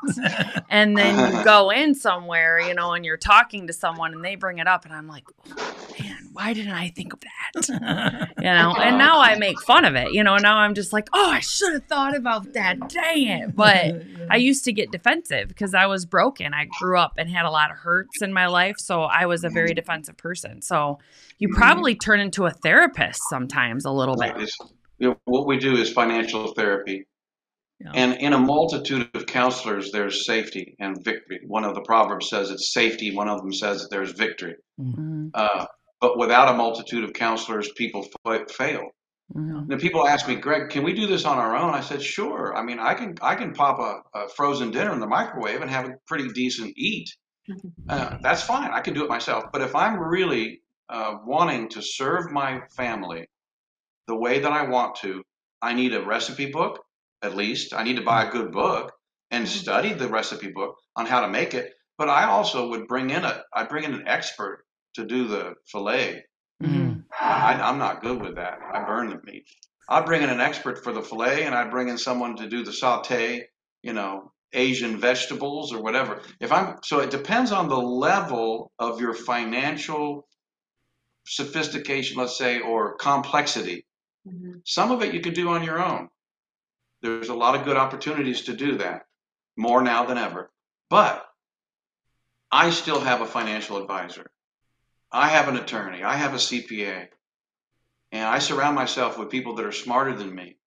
[SPEAKER 2] And then you [LAUGHS] go in somewhere, you know, and you're talking to someone and they bring it up and I'm like, oh, "Man, why didn't I think of that?" You know, and now I make fun of it. You know, now I'm just like, "Oh, I should have thought about that. Dang it." But I [LAUGHS] used to get defensive because I was broken. I grew up and had a lot of hurts in my life, so I was a very defensive person. So you probably turn into a therapist sometimes a little bit.
[SPEAKER 4] It's- you know, what we do is financial therapy. Yeah. And in a multitude of counselors, there's safety and victory. One of the proverbs says it's safety. One of them says there's victory. Mm-hmm. Uh, but without a multitude of counselors, people f- fail. Mm-hmm. And people ask me, Greg, can we do this on our own? I said, sure. I mean, I can I can pop a, a frozen dinner in the microwave and have a pretty decent eat. Mm-hmm. Uh, that's fine. I can do it myself. But if I'm really uh, wanting to serve my family the way that I want to, I need a recipe book, at least. I need to buy a good book and mm-hmm. study the recipe book on how to make it. But I also would bring in a I bring in an expert to do the fillet. Mm-hmm. I, am not good with that. I burn the meat. I'd bring in an expert for the fillet, and I'd bring in someone to do the saute. You know, Asian vegetables or whatever. If I'm so, it depends on the level of your financial sophistication, let's say, or complexity. Mm-hmm. Some of it you could do on your own. There's a lot of good opportunities to do that, more now than ever. But I still have a financial advisor. I have an attorney. I have a CPA. And I surround myself with people that are smarter than me.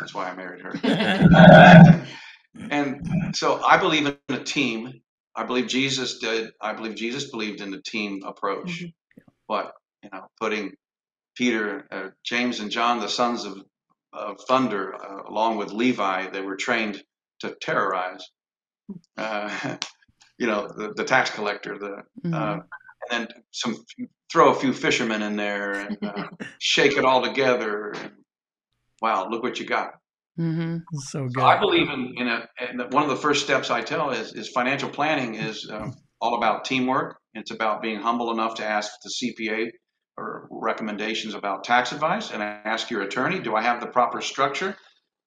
[SPEAKER 4] That's why I married her. [LAUGHS] [LAUGHS] and so I believe in a team. I believe Jesus did. I believe Jesus believed in the team approach. Mm-hmm. But you know, putting Peter, uh, James, and John, the sons of, of thunder, uh, along with Levi, they were trained to terrorize. Uh, [LAUGHS] you know, the, the, tax collector, the mm-hmm. Uh, and then some throw a few fishermen in there and uh, [LAUGHS] shake it all together. And, wow, look what you got.
[SPEAKER 1] Mm-hmm. So good.
[SPEAKER 4] So I believe in, in a, and one of the first steps I tell is, is financial planning is um, all about teamwork. It's about being humble enough to ask the CPA or recommendations about tax advice and ask your attorney, do I have the proper structure?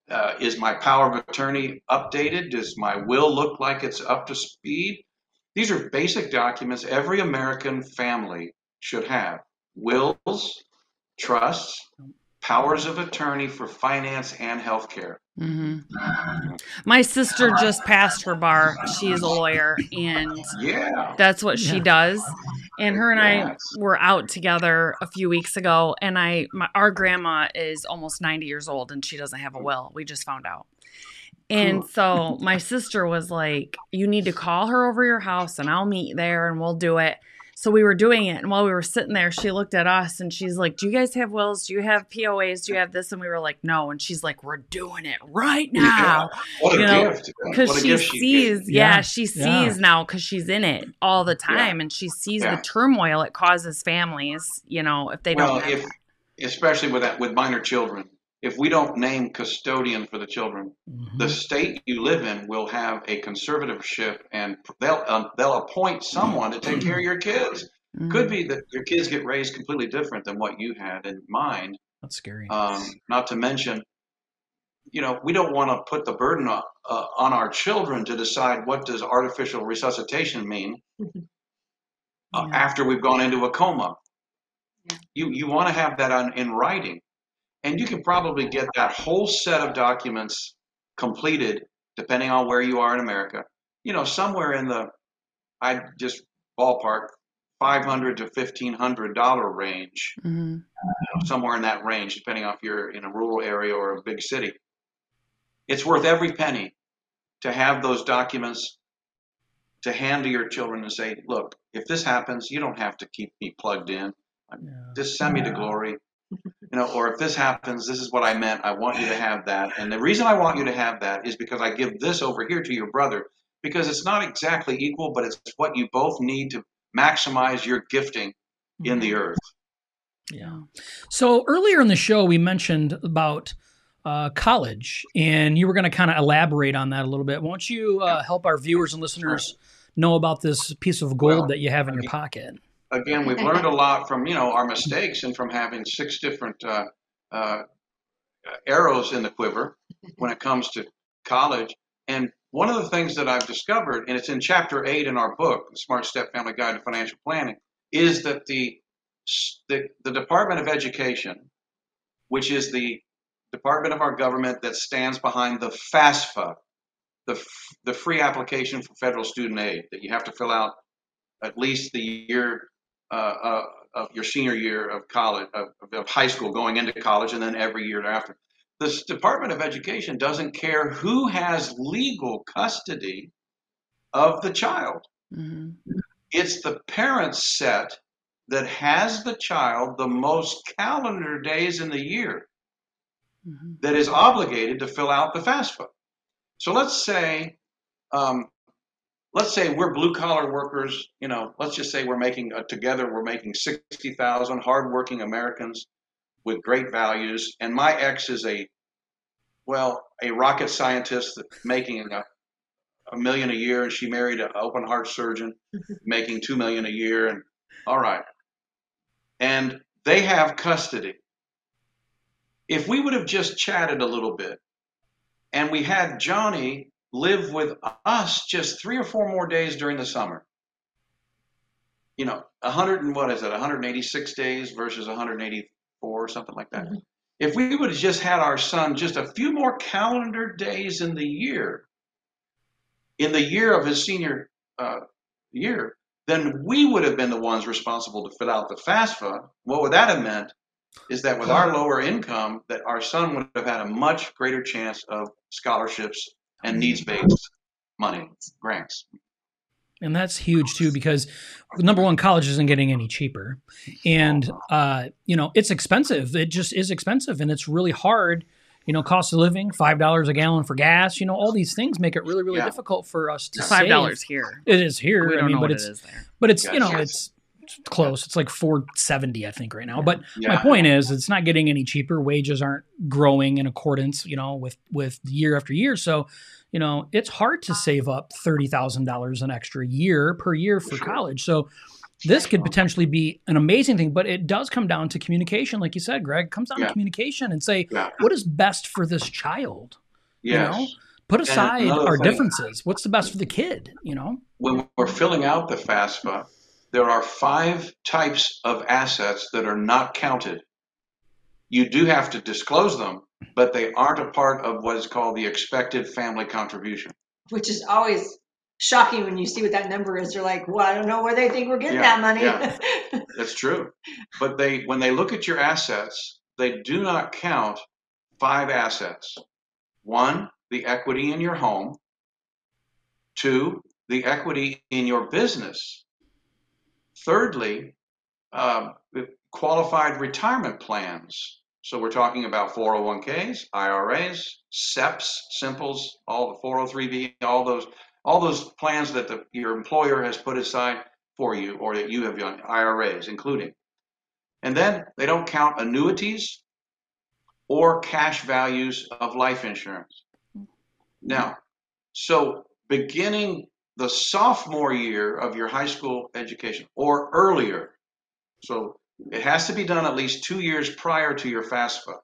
[SPEAKER 4] Uh, is my power of attorney updated? Does my will look like it's up to speed? These are basic documents every American family should have wills, trusts, powers of attorney for finance and healthcare.
[SPEAKER 2] Mm-hmm. My sister just passed her bar. She is a lawyer, and
[SPEAKER 4] yeah,
[SPEAKER 2] that's what she does. And her and yes. I were out together a few weeks ago, and I, my, our grandma is almost ninety years old, and she doesn't have a will. We just found out. And so my sister was like, You need to call her over your house and I'll meet there and we'll do it. So we were doing it. And while we were sitting there, she looked at us and she's like, Do you guys have wills? Do you have POAs? Do you have this? And we were like, No. And she's like, We're doing it right now.
[SPEAKER 4] Yeah. you know,
[SPEAKER 2] because she sees, she yeah, she sees yeah. now because she's in it all the time yeah. and she sees the turmoil it causes families, you know, if they well, don't. If,
[SPEAKER 4] especially with that, with minor children if we don't name custodian for the children, mm-hmm. the state you live in will have a conservatorship, and they'll uh, they'll appoint someone to take care of your kids. Mm-hmm. Could be that your kids get raised completely different than what you had in mind.
[SPEAKER 1] That's scary.
[SPEAKER 4] Um, not to mention, you know, we don't want to put the burden on, uh, on our children to decide what does artificial resuscitation mean mm-hmm. uh, yeah. after we've gone into a coma. Yeah. You you want to have that on, in writing and you can probably get that whole set of documents completed, depending on where you are in America. You know, somewhere in the, I just ballpark, five hundred to fifteen hundred dollar range, mm-hmm. somewhere in that range, depending on if you're in a rural area or a big city. It's worth every penny to have those documents to hand to your children and say, look, if this happens, you don't have to keep me plugged in. Yeah. Just send me to glory [LAUGHS] you know, or if this happens, this is what I meant. I want you to have that. And the reason I want you to have that is because I give this over here to your brother because it's not exactly equal, but it's what you both need to maximize your gifting in the earth.
[SPEAKER 1] Yeah. So earlier in the show, we mentioned about uh, college, and you were going to kind of elaborate on that a little bit. Won't you uh, help our viewers and listeners know about this piece of gold well, that you have in your pocket?
[SPEAKER 4] Again, we've learned a lot from you know our mistakes and from having six different uh, uh, arrows in the quiver when it comes to college. And one of the things that I've discovered, and it's in chapter eight in our book, The Smart Step Family Guide to Financial Planning, is that the the, the Department of Education, which is the department of our government that stands behind the FAFSA, the, the free application for federal student aid that you have to fill out at least the year uh, uh, of your senior year of college, of, of, high school, going into college, and then every year after. the Department of Education doesn't care who has legal custody of the child.
[SPEAKER 2] Mhm.
[SPEAKER 4] It's the parent set that has the child the most calendar days in the year
[SPEAKER 2] Mhm.
[SPEAKER 4] that is obligated to fill out the FAFSA. So let's say, um, let's say we're blue collar workers. You know, let's just say we're making uh, together we're making sixty thousand hardworking Americans with great values, and my ex is a well a rocket scientist making a, a million a year, and she married an open heart surgeon [LAUGHS] making two million a year, and all right, and they have custody. If we would have just chatted a little bit and we had Johnny live with us just three or four more days during the summer, you know, 100 and what is it, 186 days versus 184 or something like that.
[SPEAKER 3] Mhm.
[SPEAKER 4] If we would have just had our son just a few more calendar days in the year, in the year of his senior uh, year, then we would have been the ones responsible to fill out the FAFSA. What would that have meant? is that with our lower income, that our son would have had a much greater chance of scholarships and needs-based money grants.
[SPEAKER 1] And that's huge too, because number one, college isn't getting any cheaper, and uh, you know it's expensive. It just is expensive, and it's really hard. You know, cost of living, five dollars a gallon for gas. You know, all these things make it really, really
[SPEAKER 4] Yeah.
[SPEAKER 1] difficult for us to
[SPEAKER 2] Five
[SPEAKER 1] save.
[SPEAKER 2] dollars here.
[SPEAKER 1] It is here.
[SPEAKER 2] We don't
[SPEAKER 1] I mean,
[SPEAKER 2] know
[SPEAKER 1] but
[SPEAKER 2] what
[SPEAKER 1] it's
[SPEAKER 2] it is there.
[SPEAKER 1] but it's you know
[SPEAKER 4] Yes.
[SPEAKER 1] it's close. It's like four seventy, I think, right now. But my point is, it's not getting any cheaper. Wages aren't growing in accordance, you know, with with year after year. So, you know, it's hard to save up thirty thousand dollars an extra year per year for college. So, this could potentially be an amazing thing. But it does come down to communication, like you said, Greg. It comes down
[SPEAKER 4] Yeah.
[SPEAKER 1] to communication and say
[SPEAKER 4] Yeah.
[SPEAKER 1] what is best for this child.
[SPEAKER 4] Yes.
[SPEAKER 1] know? Put aside our
[SPEAKER 4] thing-
[SPEAKER 1] differences. What's the best for the kid? You know.
[SPEAKER 4] When we're filling out the FAFSA, there are five types of assets that are not counted. You do have to disclose them, but they aren't a part of what is called the expected family contribution.
[SPEAKER 3] which is always shocking when you see what that number is. You're like, well, I don't know where they think we're getting
[SPEAKER 4] Yeah,
[SPEAKER 3] that money.
[SPEAKER 4] yeah. [LAUGHS] That's true. But they, when they look at your assets, they do not count five assets. One, the equity in your home. Two, the equity in your business. Thirdly, um, the qualified retirement plans. So we're talking about 401ks, IRAs, SEPs, Simples, all the 403b, all those, all those plans that the, your employer has put aside for you or that you have done, IRAs including. And then they don't count annuities or cash values of life insurance. Now, so beginning the sophomore year of your high school education or earlier, so it has to be done at least two years prior to your FAFSA,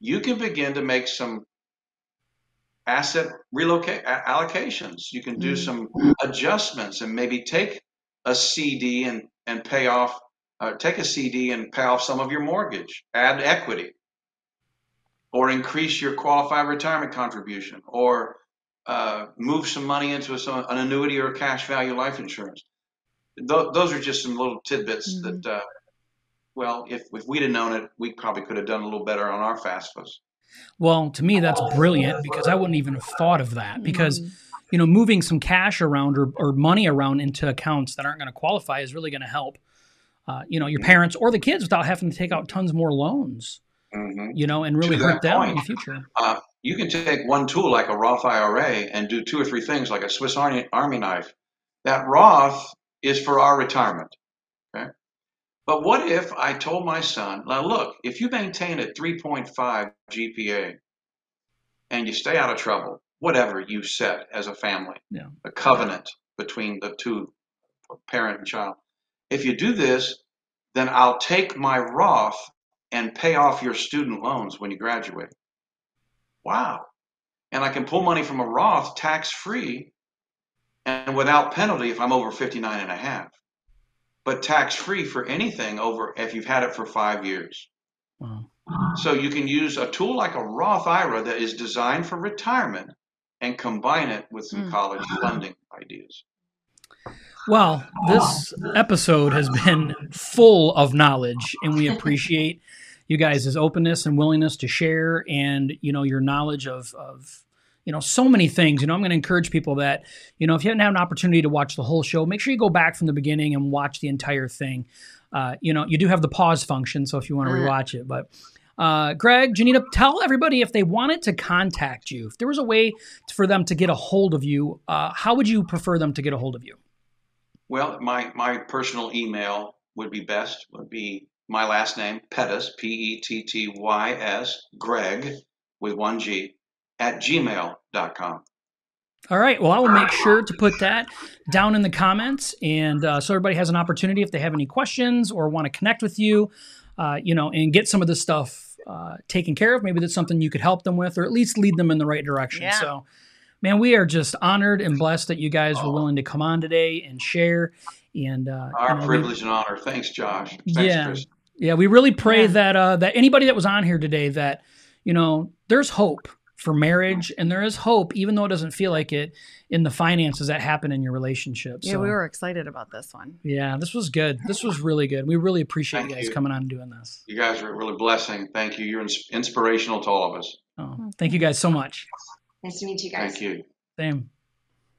[SPEAKER 4] you can begin to make some asset relocate allocations. You can do
[SPEAKER 2] Mhm.
[SPEAKER 4] some adjustments and maybe take a CD and and pay off uh, take a CD and pay off some of your mortgage, add equity, or increase your qualified retirement contribution, or uh, move some money into some, an annuity or cash value life insurance. Th- those are just some little tidbits
[SPEAKER 2] Mhm.
[SPEAKER 4] that, uh, well, if, if we'd have known it, we probably could have done a little better on our FAFSAs.
[SPEAKER 1] Well, to me, that's brilliant because I wouldn't even have thought of that. Because,
[SPEAKER 2] Mhm.
[SPEAKER 1] you know, moving some cash around or, or money around into accounts that aren't going to qualify is really going to help, uh, you know, your parents or the kids without having to take out tons more loans,
[SPEAKER 4] Mm-hmm.
[SPEAKER 1] you know, and really
[SPEAKER 4] To
[SPEAKER 1] hurt
[SPEAKER 4] that
[SPEAKER 1] them in the future.
[SPEAKER 4] Uh, you can take one tool like a Roth IRA and do two or three things like a Swiss Army, Army knife. That Roth is for our retirement. Okay. But what if I told my son, now look, if you maintain a 3.5 GPA and you stay out of trouble, whatever you set as a family,
[SPEAKER 1] Yeah.
[SPEAKER 4] a covenant between the two parent and child, if you do this, then I'll take my Roth and pay off your student loans when you graduate. Wow. And I can pull money from a Roth tax free and without penalty if I'm over 59 and a half. But tax free for anything over if you've had it for five years.
[SPEAKER 1] Wow.
[SPEAKER 4] So you can use a tool like a Roth IRA that is designed for retirement and combine it with some
[SPEAKER 2] Mm.
[SPEAKER 4] college funding ideas.
[SPEAKER 1] Well, this episode has been full of knowledge, and we appreciate you guys' openness and willingness to share and, you know, your knowledge of, of you know, so many things. You know, I'm going to encourage people that, you know, if you haven't had an opportunity to watch the whole show, make sure you go back from the beginning and watch the entire thing. Uh, you know, you do have the pause function, so if you want to rewatch it, but uh, Greg, Johnita, tell everybody if they wanted to contact you, if there was a way for them to get a hold of you, uh, how would you prefer them to get a hold of you?
[SPEAKER 4] Well, my, my personal email would be best, would be my last name, Pettys, P E T T Y S, Greg, with one G, at gmail.com.
[SPEAKER 1] All right. Well, I will make sure to put that down in the comments, and uh, so everybody has an opportunity if they have any questions or want to connect with you, uh, you know, and get some of this stuff uh, taken care of. Maybe that's something you could help them with, or at least lead them in the right direction.
[SPEAKER 2] Yeah.
[SPEAKER 1] So, man, we are just honored and blessed that you guys were willing to come on today and share. And uh,
[SPEAKER 4] Our
[SPEAKER 1] you know, we-
[SPEAKER 4] privilege and honor. Thanks, Josh. Thanks,
[SPEAKER 1] Yeah.
[SPEAKER 4] Chris.
[SPEAKER 1] Yeah, we really pray
[SPEAKER 2] Yeah.
[SPEAKER 1] that uh, that anybody that was on here today that you know there's hope for marriage and there is hope even though it doesn't feel like it in the finances that happen in your relationships.
[SPEAKER 2] Yeah,
[SPEAKER 1] so,
[SPEAKER 2] we were excited about this one.
[SPEAKER 1] Yeah, this was good. This was really good. We really appreciate
[SPEAKER 4] Thank
[SPEAKER 1] you guys
[SPEAKER 4] you.
[SPEAKER 1] coming on and doing this.
[SPEAKER 4] You guys are really blessing. Thank you. You're ins- inspirational to all of us.
[SPEAKER 1] Oh, thank you guys so much.
[SPEAKER 3] Nice to meet you guys.
[SPEAKER 4] Thank you.
[SPEAKER 1] Same.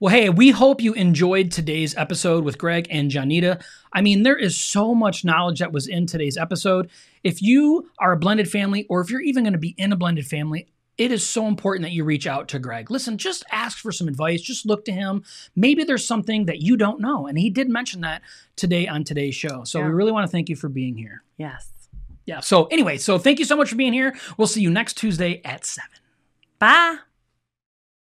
[SPEAKER 1] Well, hey, we hope you enjoyed today's episode with Greg and Johnita. I mean, there is so much knowledge that was in today's episode. If you are a blended family, or if you're even going to be in a blended family, it is so important that you reach out to Greg. Listen, just ask for some advice. Just look to him. Maybe there's something that you don't know. And he did mention that today on today's show. So
[SPEAKER 2] Yeah.
[SPEAKER 1] we really want to thank you for being here.
[SPEAKER 2] Yes.
[SPEAKER 1] Yeah. So, anyway, so thank you so much for being here. We'll see you next Tuesday at 7.
[SPEAKER 2] Bye.